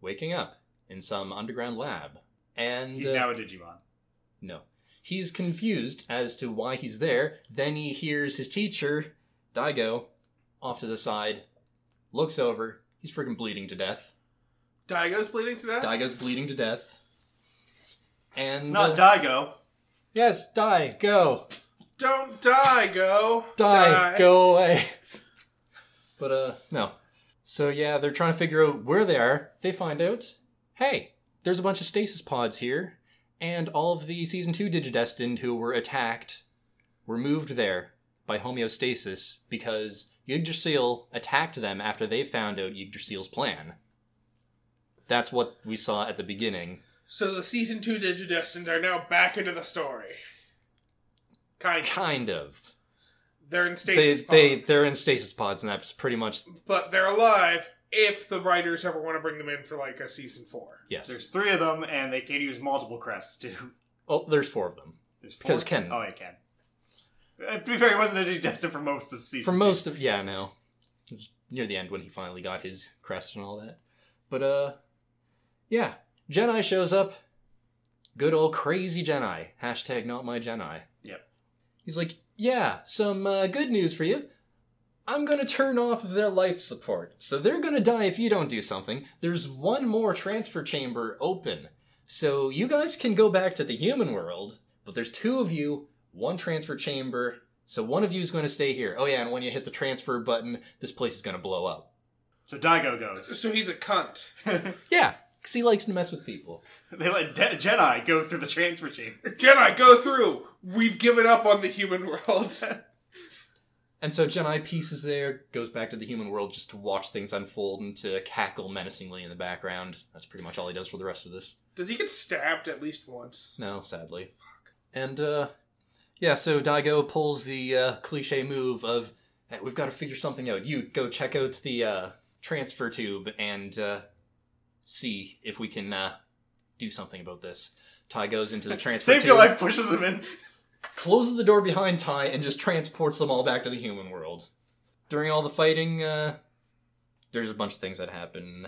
waking up in some underground lab. And He's uh, now a Digimon. no. He's confused as to why he's there. Then he hears his teacher, Daigo, off to the side, looks over. He's freaking bleeding to death. Daigo's bleeding to death? Daigo's bleeding to death. And Not uh, Daigo. yes, die, go, Don't die, go. die, go away. But uh, no. So yeah, they're trying to figure out where they are. They find out, hey, there's a bunch of stasis pods here, and all of the season two Digidestined who were attacked were moved there by homeostasis because Yggdrasil attacked them after they found out Yggdrasil's plan. That's what we saw at the beginning. So the season two Digidestins are now back into the story. Kind of. Kind of. They're in stasis they, pods. they're in stasis pods, and that's pretty much But they're alive if the writers ever want to bring them in for like a season four. yes. There's three of them, and they can use multiple crests too. oh, there's four of them. There's four. Because Ken- Oh, yeah, Ken. Uh, to be fair, he wasn't a Digidestined for most of season. For two. most of yeah, no, it was near the end when he finally got his crest and all that. But uh, yeah, Gennai shows up. Good old crazy Gennai. Hashtag not my Gennai. Yep. He's like, yeah, some uh, good news for you. I'm gonna turn off their life support, so they're gonna die if you don't do something. There's one more transfer chamber open, so you guys can go back to the human world. But there's two of you, one transfer chamber. So one of you is going to stay here. Oh yeah, and when you hit the transfer button, this place is going to blow up. So Daigo goes. So he's a cunt. [laughs] Yeah, because he likes to mess with people. they let De- Gennai go through the transfer chamber. Gennai, go through. We've given up on the human world. [laughs] And so Gennai pieces there, goes back to the human world just to watch things unfold and to cackle menacingly in the background. That's pretty much all he does for the rest of this. Does he get stabbed at least once? No, sadly. Fuck. And uh yeah, so Daigo pulls the uh, cliche move of hey, we've got to figure something out. You go check out the uh, transfer tube and uh, see if we can uh, do something about this. Tai goes into the [laughs] transfer Save tube, your life pushes him in. Closes the door behind Tai, and just transports them all back to the human world. During all the fighting, uh, there's a bunch of things that happen.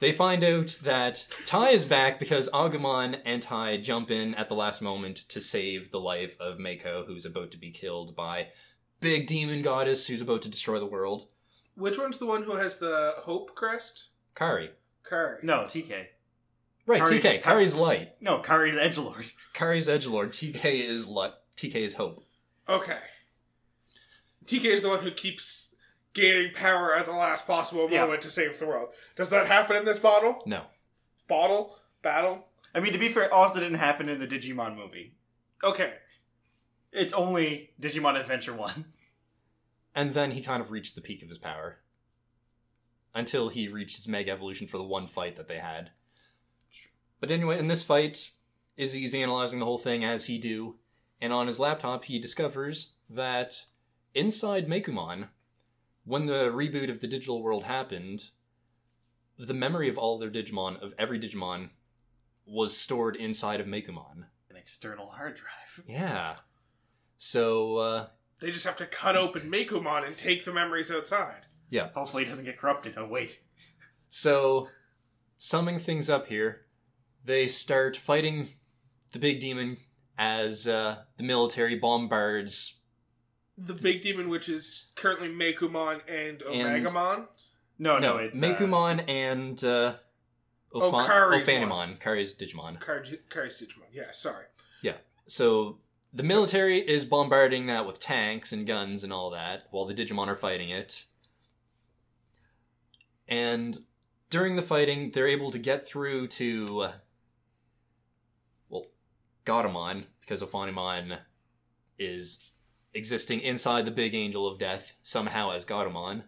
They find out that Tai is back because Agumon and Tai jump in at the last moment to save the life of Meiko, who's about to be killed by big demon goddess who's about to destroy the world. Which one's the one who has the Hope crest? Kari. Kari. No, TK. Right, Kari's- TK. Kari's light. No, Kari's Edgelord. Kari's edgelord. TK is light. TK is hope. Okay. TK is the one who keeps gaining power at the last possible Yeah. moment to save the world. Does that happen in this bottle? No. Bottle? Battle? I mean, to be fair, it also didn't happen in the Digimon movie. Okay. It's only Digimon Adventure 1. And then he kind of reached the peak of his power. Until he reached his mega evolution for the one fight that they had. But anyway, in this fight, Izzy's analyzing the whole thing as he do, and on his laptop he discovers that inside Meicoomon, when the reboot of the digital world happened, the memory of all their Digimon, of every Digimon, was stored inside of Meicoomon. An external hard drive. [laughs] Yeah. So, uh, They just have to cut open Meicoomon and take the memories outside. yeah. Hopefully it doesn't get corrupted. Oh, wait. So, summing things up here, they start fighting the big demon as uh, the military bombards. The big demon, which is currently Meicoomon and And- No, no, no, it's. uh, Meicoomon and uh, Oh, Ophan- Kari's Ophanimon, Kari's Digimon. Kari Kari's Digimon. Yeah, sorry. Yeah, so the military is bombarding that with tanks and guns and all that, while the Digimon are fighting it. And during the fighting, they're able to get through to, uh, well, Gatomon, because Ophanimon is existing inside the Big Angel of Death somehow as Gatomon,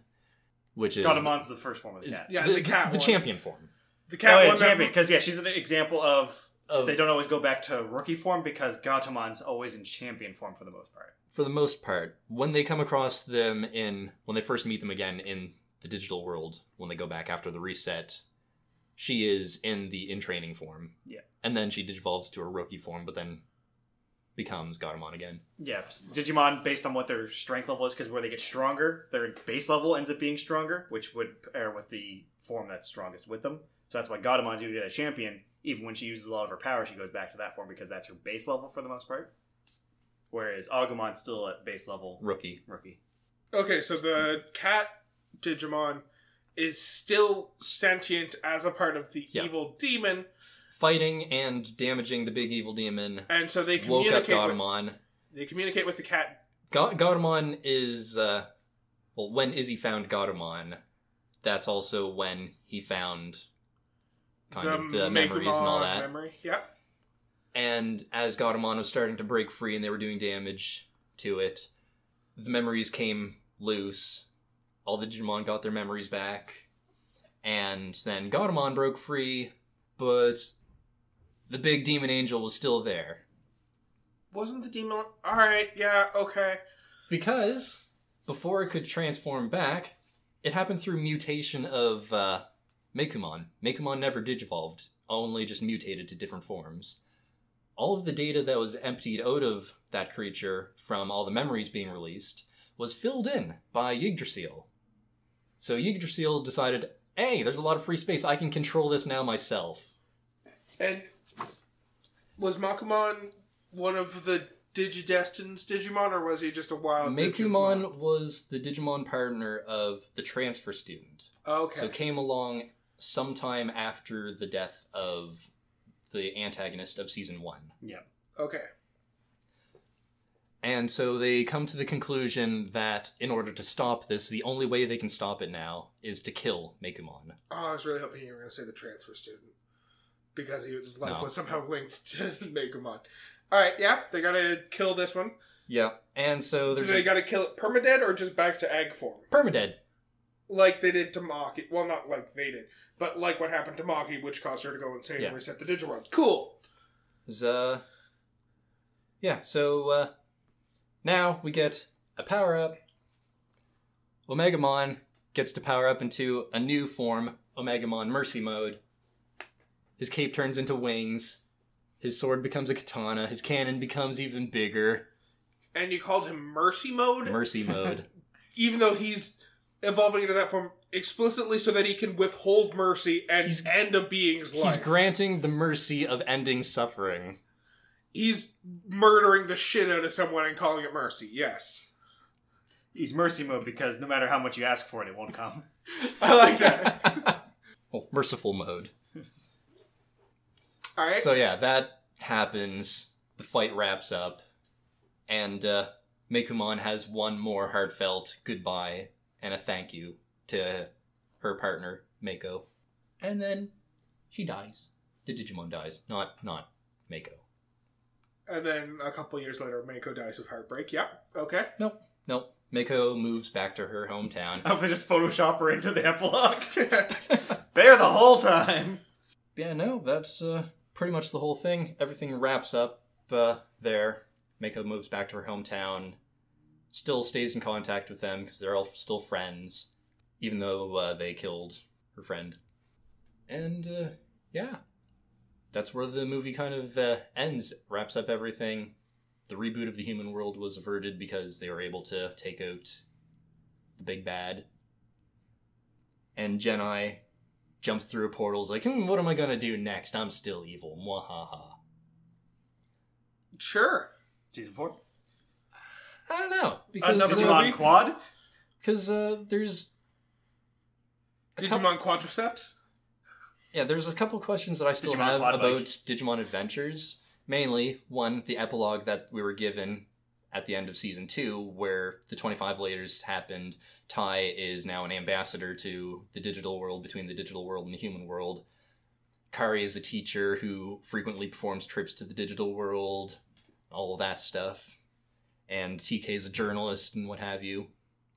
which is Gatomon's the first form of the cat. Yeah, the, the cat the one. champion form. The Oh, cat yeah, one champion. Because, yeah, she's an example of. Of, They don't always go back to rookie form because Gatomon's always in champion form for the most part. for the most part, when they come across them in when they first meet them again in the digital world, when they go back after the reset, she is in the in training form. Yeah. And then she digivolves to a rookie form, but then becomes Gatomon again. Yeah, Digimon, based on what their strength level is, because where they get stronger, their base level ends up being stronger, which would pair with the form that's strongest with them. So that's why Gatomon's usually a champion. Even when she uses a lot of her power, she goes back to that form because that's her base level for the most part. Whereas Agumon's still at base level Rookie. rookie. Okay, so the cat Digimon is still sentient as a part of the Yeah. evil demon, Fighting and damaging the big evil demon. and so they Woke up communicate. With, they communicate with the cat. Ga- Gatomon is uh well when Izzy found Gatomon, that's also when he found kind of the memories and all that. Memory. Yep. And as Gatomon was starting to break free and they were doing damage to it, the memories came loose. All the Digimon got their memories back. And then Gatomon broke free, but the big demon angel was still there. Wasn't the demon? All right. Yeah. Okay. Because before it could transform back, it happened through mutation of uh, Meicoomon. Meicoomon never digivolved, only just mutated to different forms. All of the data that was emptied out of that creature from all the memories being released was filled in by Yggdrasil. So Yggdrasil decided, hey, there's a lot of free space. I can control this now myself. And was Meicoomon one of the Digidestin's Digimon, or was he just a wild Digimon? Was the Digimon partner of the transfer student. Okay. So came along sometime after the death of the antagonist of season one. Yeah. Okay. And so they come to the conclusion that in order to stop this, the only way they can stop it now is to kill Meicoomon. Oh, I was really hoping you were going to say the transfer student because his life No. was somehow linked [laughs] to Meicoomon. All right, yeah, they got to kill this one. Yeah. And so Do there's they a got to kill it permadead or just back to egg form, permadead. like they did to Maki? Well, not like they did, but like what happened to Maki, which caused her to go insane Yeah. and reset the digital world. Cool. Is, uh, yeah, so uh, now we get a power up. Omegamon gets to power up into a new form, Omegamon Mercy Mode. His cape turns into wings. His sword becomes a katana. His cannon becomes even bigger. And you called him Mercy Mode, Mercy Mode. [laughs] even though he's evolving into that form explicitly so that he can withhold mercy and He's- end a being's life. He's granting the mercy of ending suffering. He's murdering the shit out of someone and calling it mercy. Yes. He's mercy mode because no matter how much you ask for it, it won't come. [laughs] I like that. [laughs] well, merciful mode. All right. So yeah, that happens. The fight wraps up, and uh, Meicoomon has one more heartfelt goodbye and a thank you to her partner Meiko, and then she dies. The Digimon dies, not not Meiko. And then a couple years later, Meiko dies of heartbreak. Yep. Okay. Nope, nope. Meiko moves back to her hometown. Hope they just Photoshop her into the epilogue. [laughs] there the whole time. yeah, no, that's uh, pretty much the whole thing. Everything wraps up uh, there. Meiko moves back to her hometown. Still stays in contact with them because they're all still friends, even though uh, they killed her friend. And uh, yeah, that's where the movie kind of uh, ends. Wraps up everything. The reboot of the human world was averted because they were able to take out the big bad. And Gennai jumps through portals like, hmm, what am I gonna do next? I'm still evil. Mwahaha. Sure. Season four. I don't know. Because, Another uh, Digimon movie? Quad. Because uh, there's a couple- Digimon Quadriceps. Yeah, there's a couple questions that I still Digimon have Quad about Bike. Digimon Adventures. Mainly, one, the epilogue that we were given at the end of season two, where the 25 laters happened. Tai is now an ambassador to the digital world between the digital world and the human world. Kari is a teacher who frequently performs trips to the digital world, all of that stuff. And TK is a journalist and what have you.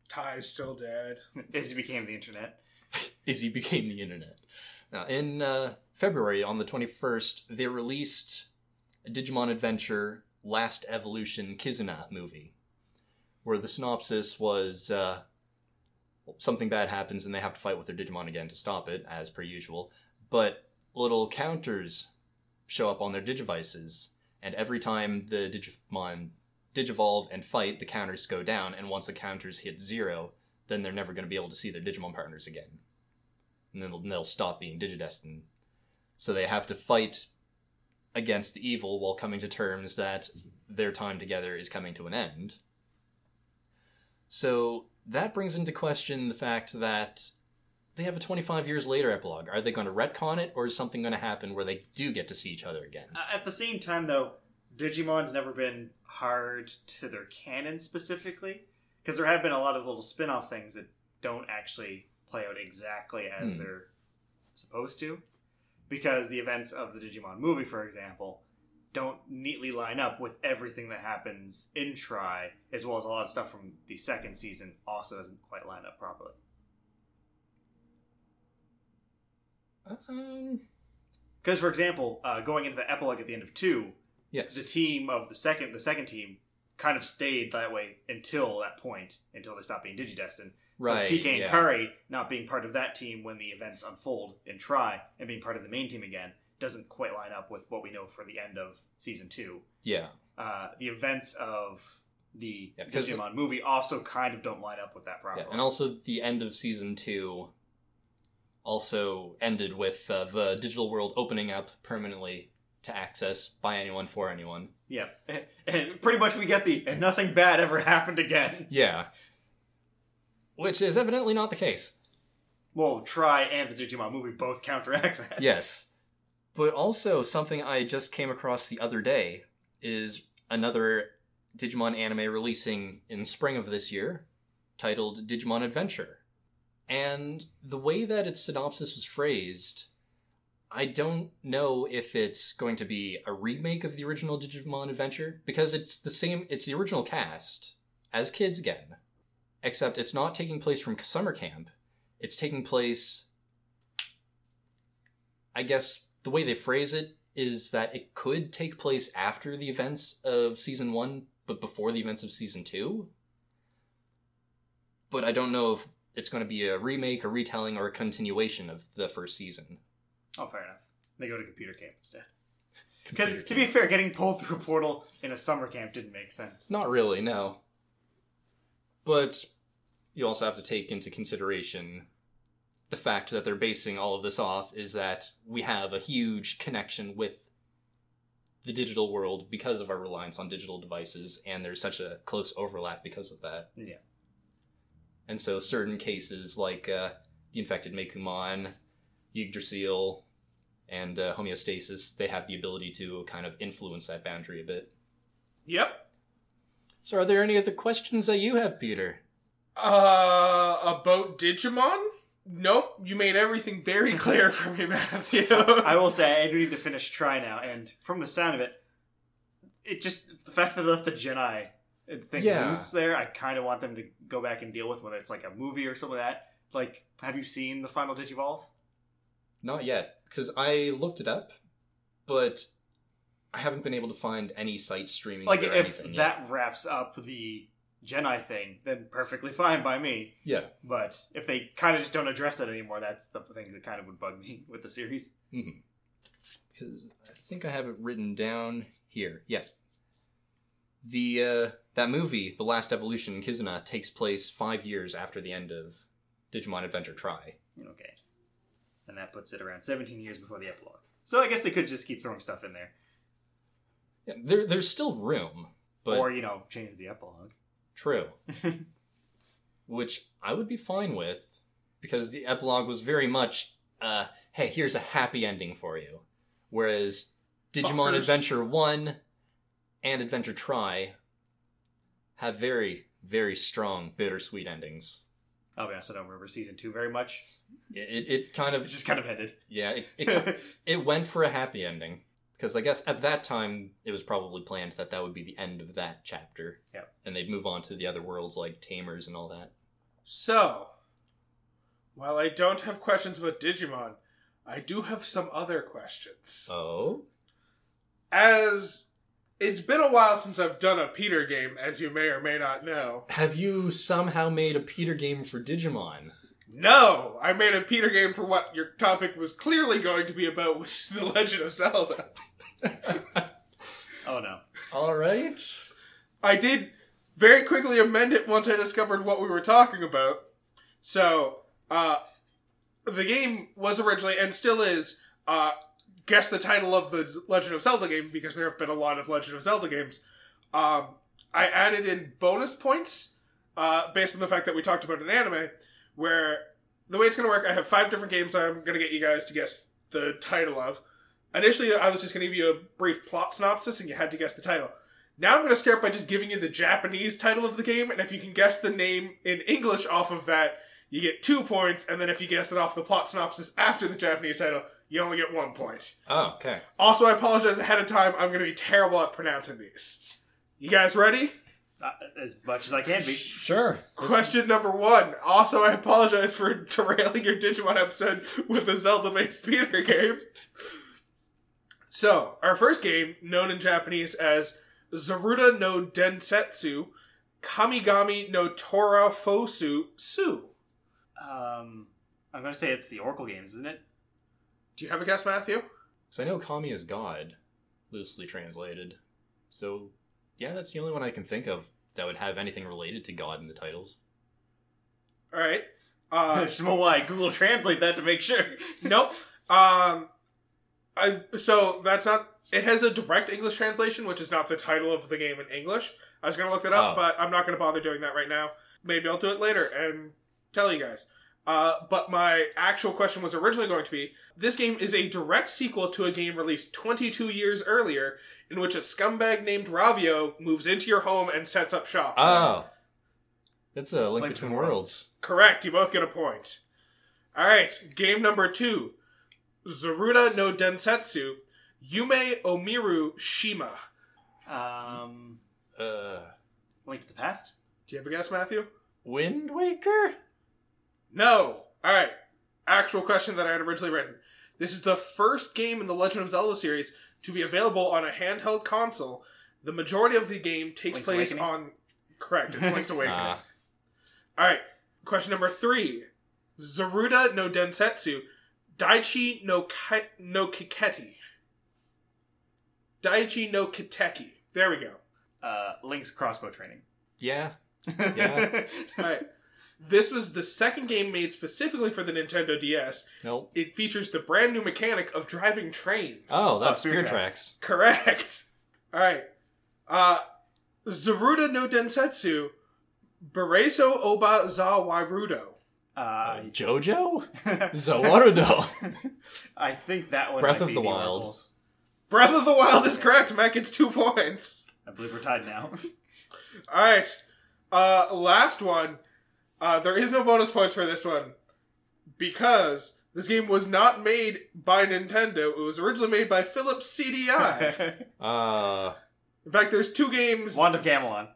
Tai's still dead. Izzy became the internet. [laughs] Izzy became the internet. Now, in uh, February, on the 21st, they released a Digimon Adventure Last Evolution Kizuna movie, where the synopsis was uh, something bad happens and they have to fight with their Digimon again to stop it, as per usual. But little counters show up on their Digivices, and every time the Digimon Digivolve and fight, the counters go down, and once the counters hit zero, then they're never going to be able to see their Digimon partners again. And then they'll, stop being Digidestined. So they have to fight against the evil while coming to terms that their time together is coming to an end. So that brings into question the fact that they have a 25 years later epilogue. Are they going to retcon it, or is something going to happen where they do get to see each other again? Uh, At the same time, though, Digimon's never been hard to their canon specifically, because there have been a lot of little spin off things that don't actually play out exactly as Hmm. they're supposed to. Because the events of the Digimon movie, for example, don't neatly line up with everything that happens in Tri, as well as a lot of stuff from the second season also doesn't quite line up properly. Um, Because, for example, uh, going into the epilogue at the end of two, yes. the team of the second the second team kind of stayed that way until that point until they stopped being digidestined right. so tk and yeah. Kari not being part of that team when the events unfold and Tri and being part of the main team again doesn't quite line up with what we know for the end of season two Yeah. uh, the events of the Yeah, digimon movie also kind of don't line up with that properly Yeah, and also the end of season two also ended with uh, the digital world opening up permanently to access by anyone for anyone. yeah [laughs] and pretty much we get the and nothing bad ever happened again Yeah. Which is evidently not the case. well Tri and the digimon movie both counteract that Yes. But also, something I just came across the other day is another Digimon anime releasing in spring of this year titled Digimon Adventure. And the way that its synopsis was phrased, I don't know if it's going to be a remake of the original Digimon Adventure because it's the same, it's the original cast as kids again, except it's not taking place from summer camp. It's taking place I guess the way they phrase it is that it could take place after the events of season one, but before the events of season two. But I don't know if it's going to be a remake, a retelling, or a continuation of the first season. Oh, fair enough. They go to computer camp instead. Because to be fair, getting pulled through a portal in a summer camp didn't make sense. not really, no. But you also have to take into consideration the fact that they're basing all of this off is that we have a huge connection with the digital world because of our reliance on digital devices, and there's such a close overlap because of that. Yeah. and so certain cases like uh, the infected Meicoomon, Yggdrasil, and uh, homeostasis, they have the ability to kind of influence that boundary a bit. Yep. So, are there any other questions that you have, Peter? Uh, about Digimon? Nope. You made everything very [laughs] clear for me, Matthew. I will say I do need to finish Tri now, and from the sound of it, it just the fact that they left the Gennai thing Yeah. loose there, I kind of want them to go back and deal with whether it's like a movie or something like that. Like, have you seen the final Digivolve? Not yet, because I looked it up, but I haven't been able to find any site streaming Like, if anything yet. that wraps up the Gennai thing, then perfectly fine by me. Yeah. But if they kind of just don't address it anymore, that's the thing that kind of would bug me with the series. because I think I have it written down here. Yeah. The uh, that movie, The Last Evolution in Kizuna, takes place five years after the end of Digimon Adventure Tri. Okay. And that puts it around 17 years before the epilogue. So I guess they could just keep throwing stuff in there. Yeah, there, there's still room, but or, you know, change the epilogue. true, [laughs] which I would be fine with, because the epilogue was very much, uh, hey, here's a happy ending for you, whereas Digimon Fuckers. Adventure One and Adventure Tri have very, very strong bittersweet endings. I'll be honest, I don't remember season two very much. It, it, it kind It of just kind of ended. yeah it, it, [laughs] it went for a happy ending because I guess at that time it was probably planned that that would be the end of that chapter. Yep. And they'd move on to the other worlds like Tamers and all that. So, while I don't have questions about Digimon, I do have some other questions. Oh, As it's been a while since I've done a Peter game, as you may or may not know. have you somehow made a Peter game for Digimon? No, I made a Peter game for what your topic was clearly going to be about, which is The Legend of Zelda. Oh no. all right. I did very quickly amend it once I discovered what we were talking about. So, uh, the game was originally and still is uh, guess the title of the Legend of Zelda game because there have been a lot of Legend of Zelda games. Um, I added in bonus points uh, based on the fact that we talked about an anime where the way it's going to work, I have five different games I'm going to get you guys to guess the title of. Initially, I was just going to give you a brief plot synopsis and you had to guess the title. Now I'm going to start by just giving you the Japanese title of the game, and if you can guess the name in English off of that, you get two points, and then if you guess it off the plot synopsis after the Japanese title, you only get one point. Oh, okay. Also, I apologize ahead of time, I'm going to be terrible at pronouncing these. You guys ready? Uh, as much as I can be. Sure. Question number one. Also, I apologize for [laughs] derailing your Digimon episode with a Zelda based Peter game. So, our first game, known in Japanese as Zaruda no Densetsu Kamigami no Tora Fosu Su. Um, I'm going to say it's the Oracle games, isn't it? Do you have a guess, Matthew? So I know Kami is God, loosely translated. So yeah, that's the only one I can think of that would have anything related to God in the titles. Alright. [laughs] Uh, Just know why Google Translate that to make sure. nope. Um, I, so that's not. It has a direct English translation, which is not the title of the game in English. I was gonna look that up, Oh. but I'm not gonna bother doing that right now. Maybe I'll do it later and tell you guys. Uh, but my actual question was originally going to be: This game is a direct sequel to a game released 22 years earlier, in which a scumbag named Ravio moves into your home and sets up shop. Oh, that's a link, Link between between worlds. Correct. You both get a point. All right. Game number two. Zaruda no Densetsu. Yume Omiru Shima. Um, Uh, Link to the Past? Do you have a guess, Matthew? Wind Waker. No. All right. Actual question that I had originally written. This is the first game in the Legend of Zelda series to be available on a handheld console. The majority of the game takes Link's place Awakening? on. Correct. It's Link's [laughs] Awakening. Ah, All right. Question number three. Zaruda no Densetsu. Daichi no Ki- no Kiketi. Daichi no Kiteki. There we go. Uh, Link's crossbow training. yeah. [laughs] Yeah. All right. This was the second game made specifically for the Nintendo DS. Nope. It features the brand new mechanic of driving trains. Oh, that's Spear Spear Tracks. Tracks. Correct. All right. Uh, Zaruda no Densetsu Bereso Oba za Wairudo. Uh, Jojo? [laughs] Zowarudo. [laughs] I think that one. Breath might of be the Wild. Oracles. Breath of the Wild is correct. Matt gets two points. I believe we're tied now. [laughs] All right. Uh, last one. Uh, there is no bonus points for this one because this game was not made by Nintendo. It was originally made by Philips CDI. Uh, In fact, there's two games. Wand of Gamelon.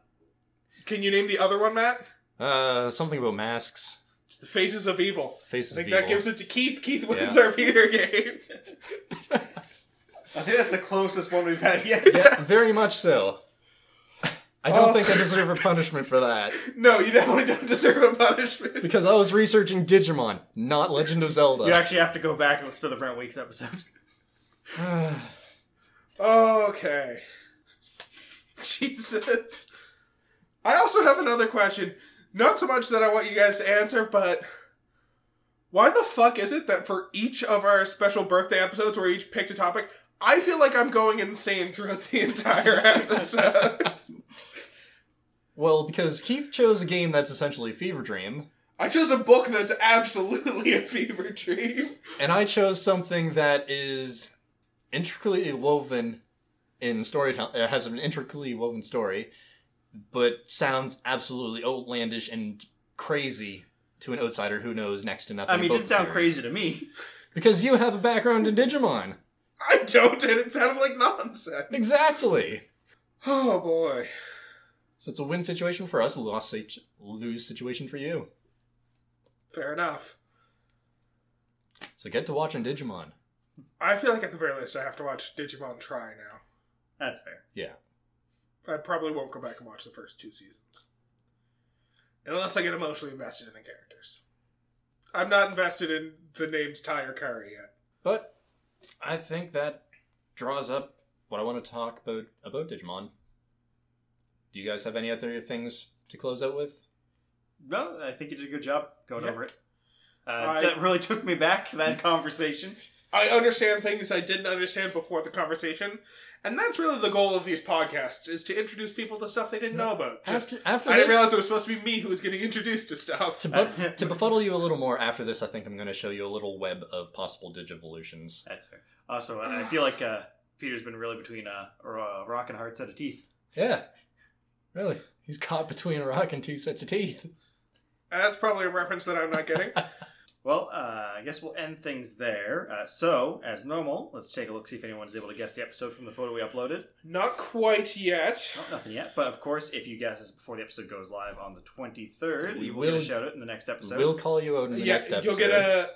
Can you name the other one, Matt? uh, something about masks. It's the Faces of Evil. Faces I think of that Evil. gives it to Keith. Keith wins Yeah. our Peter game. I think that's the closest one we've had yet. yeah, very much so. I don't Oh. think I oh. deserve a punishment for that. no, you definitely don't deserve a punishment. Because I was researching Digimon, not Legend of Zelda. You actually have to go back and listen to the Brent Weeks episode. [sighs] Okay. Jesus. I also have another question. Not so much that I want you guys to answer, but why the fuck is it that for each of our special birthday episodes where we each picked a topic, I feel like I'm going insane throughout the [laughs] entire episode? well, because Keith chose a game that's essentially Fever Dream, I chose a book that's absolutely a fever dream. and I chose something that is intricately woven in storytelling. It uh, has an intricately woven story, but sounds absolutely outlandish and crazy to an outsider who knows next to nothing. I mean, it did sound series. crazy to me. because you have a background in Digimon. [laughs] I don't, and it sounded like nonsense. Exactly. Oh boy. So it's a win situation for us, a loss lose situation for you. Fair enough. So get to watching Digimon. I feel like at the very least I have to watch Digimon Tri now. That's fair. Yeah. I probably won't go back and watch the first two seasons. Unless I get emotionally invested in the characters. I'm not invested in the names Tai or Kari yet. But I think that draws up what I want to talk about about Digimon. Do you guys have any other things to close out with? No, I think you did a good job going Yeah. over it. Uh, I- that really took me back, that conversation. I understand things I didn't understand before the conversation, and that's really the goal of these podcasts, is to introduce people to stuff they didn't know about. Just, After after I didn't this, realize it was supposed to be me who was getting introduced to stuff. to, bu- to befuddle you a little more after this, I think I'm going to show you a little web of possible Digivolutions. That's fair. Also, I I feel like uh, Peter's been really between uh, a uh, rock and a hard set of teeth. Yeah, really. He's caught between a rock and two sets of teeth. That's probably a reference that I'm not getting. [laughs] Well, uh, I guess we'll end things there. Uh, so, as normal, let's take a look, see if anyone's able to guess the episode from the photo we uploaded. not quite yet. Oh, nothing yet. But of course, if you guess this before the episode goes live on the 23rd, We we will get will- a shout out in the next episode. We'll call you out in the yeah, next episode. you'll get a.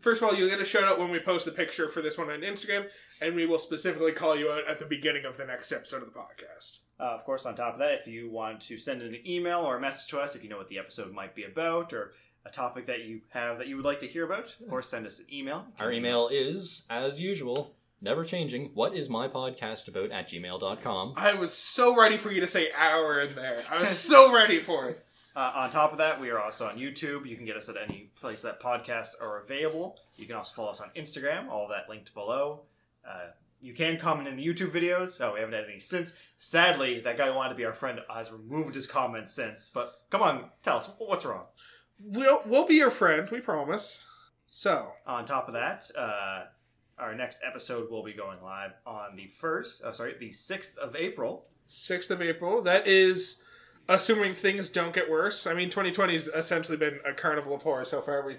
First of all, you'll get a shout out when we post the picture for this one on Instagram, and we will specifically call you out at the beginning of the next episode of the podcast. Uh, of course, on top of that, if you want to send in an email or a message to us, if you know what the episode might be about or a topic that you have that you would like to hear about, of course, send us an email. Our email is, as usual, never changing. What is my podcast about at gmail.com. I was so ready for you to say hour in there. I was [laughs] so ready for it. Uh, on top of that, we are also on YouTube. You can get us at any place that podcasts are available. You can also follow us on Instagram, all of that linked below. Uh, you can comment in the YouTube videos. Oh, we haven't had any since. Sadly, that guy who wanted to be our friend has removed his comments since. But come on, tell us, what's wrong? We'll we'll be your friend, we promise. So On top of that, uh, our next episode will be going live on the 1st, oh, sorry, the 6th of April. sixth of April. That is assuming things don't get worse. I mean, 2020's essentially been a carnival of horror so far. We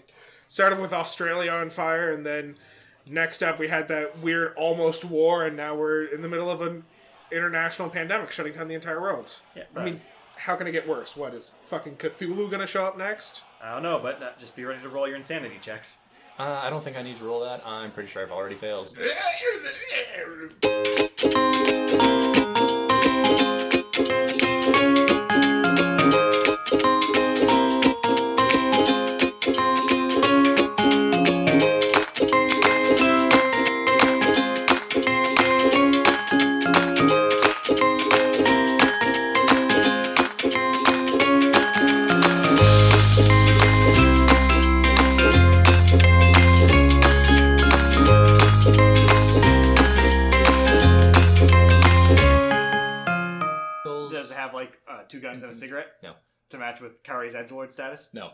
started with Australia on fire, and then next up we had that weird almost war, and now we're in the middle of an international pandemic shutting down the entire world. Yeah, I mean, how can it get worse? What is fucking Cthulhu gonna show up next? I don't know, but uh, just be ready to roll your insanity checks. Uh, I don't think I need to roll that. I'm pretty sure I've already failed. [laughs] Kari's edgelord status. No.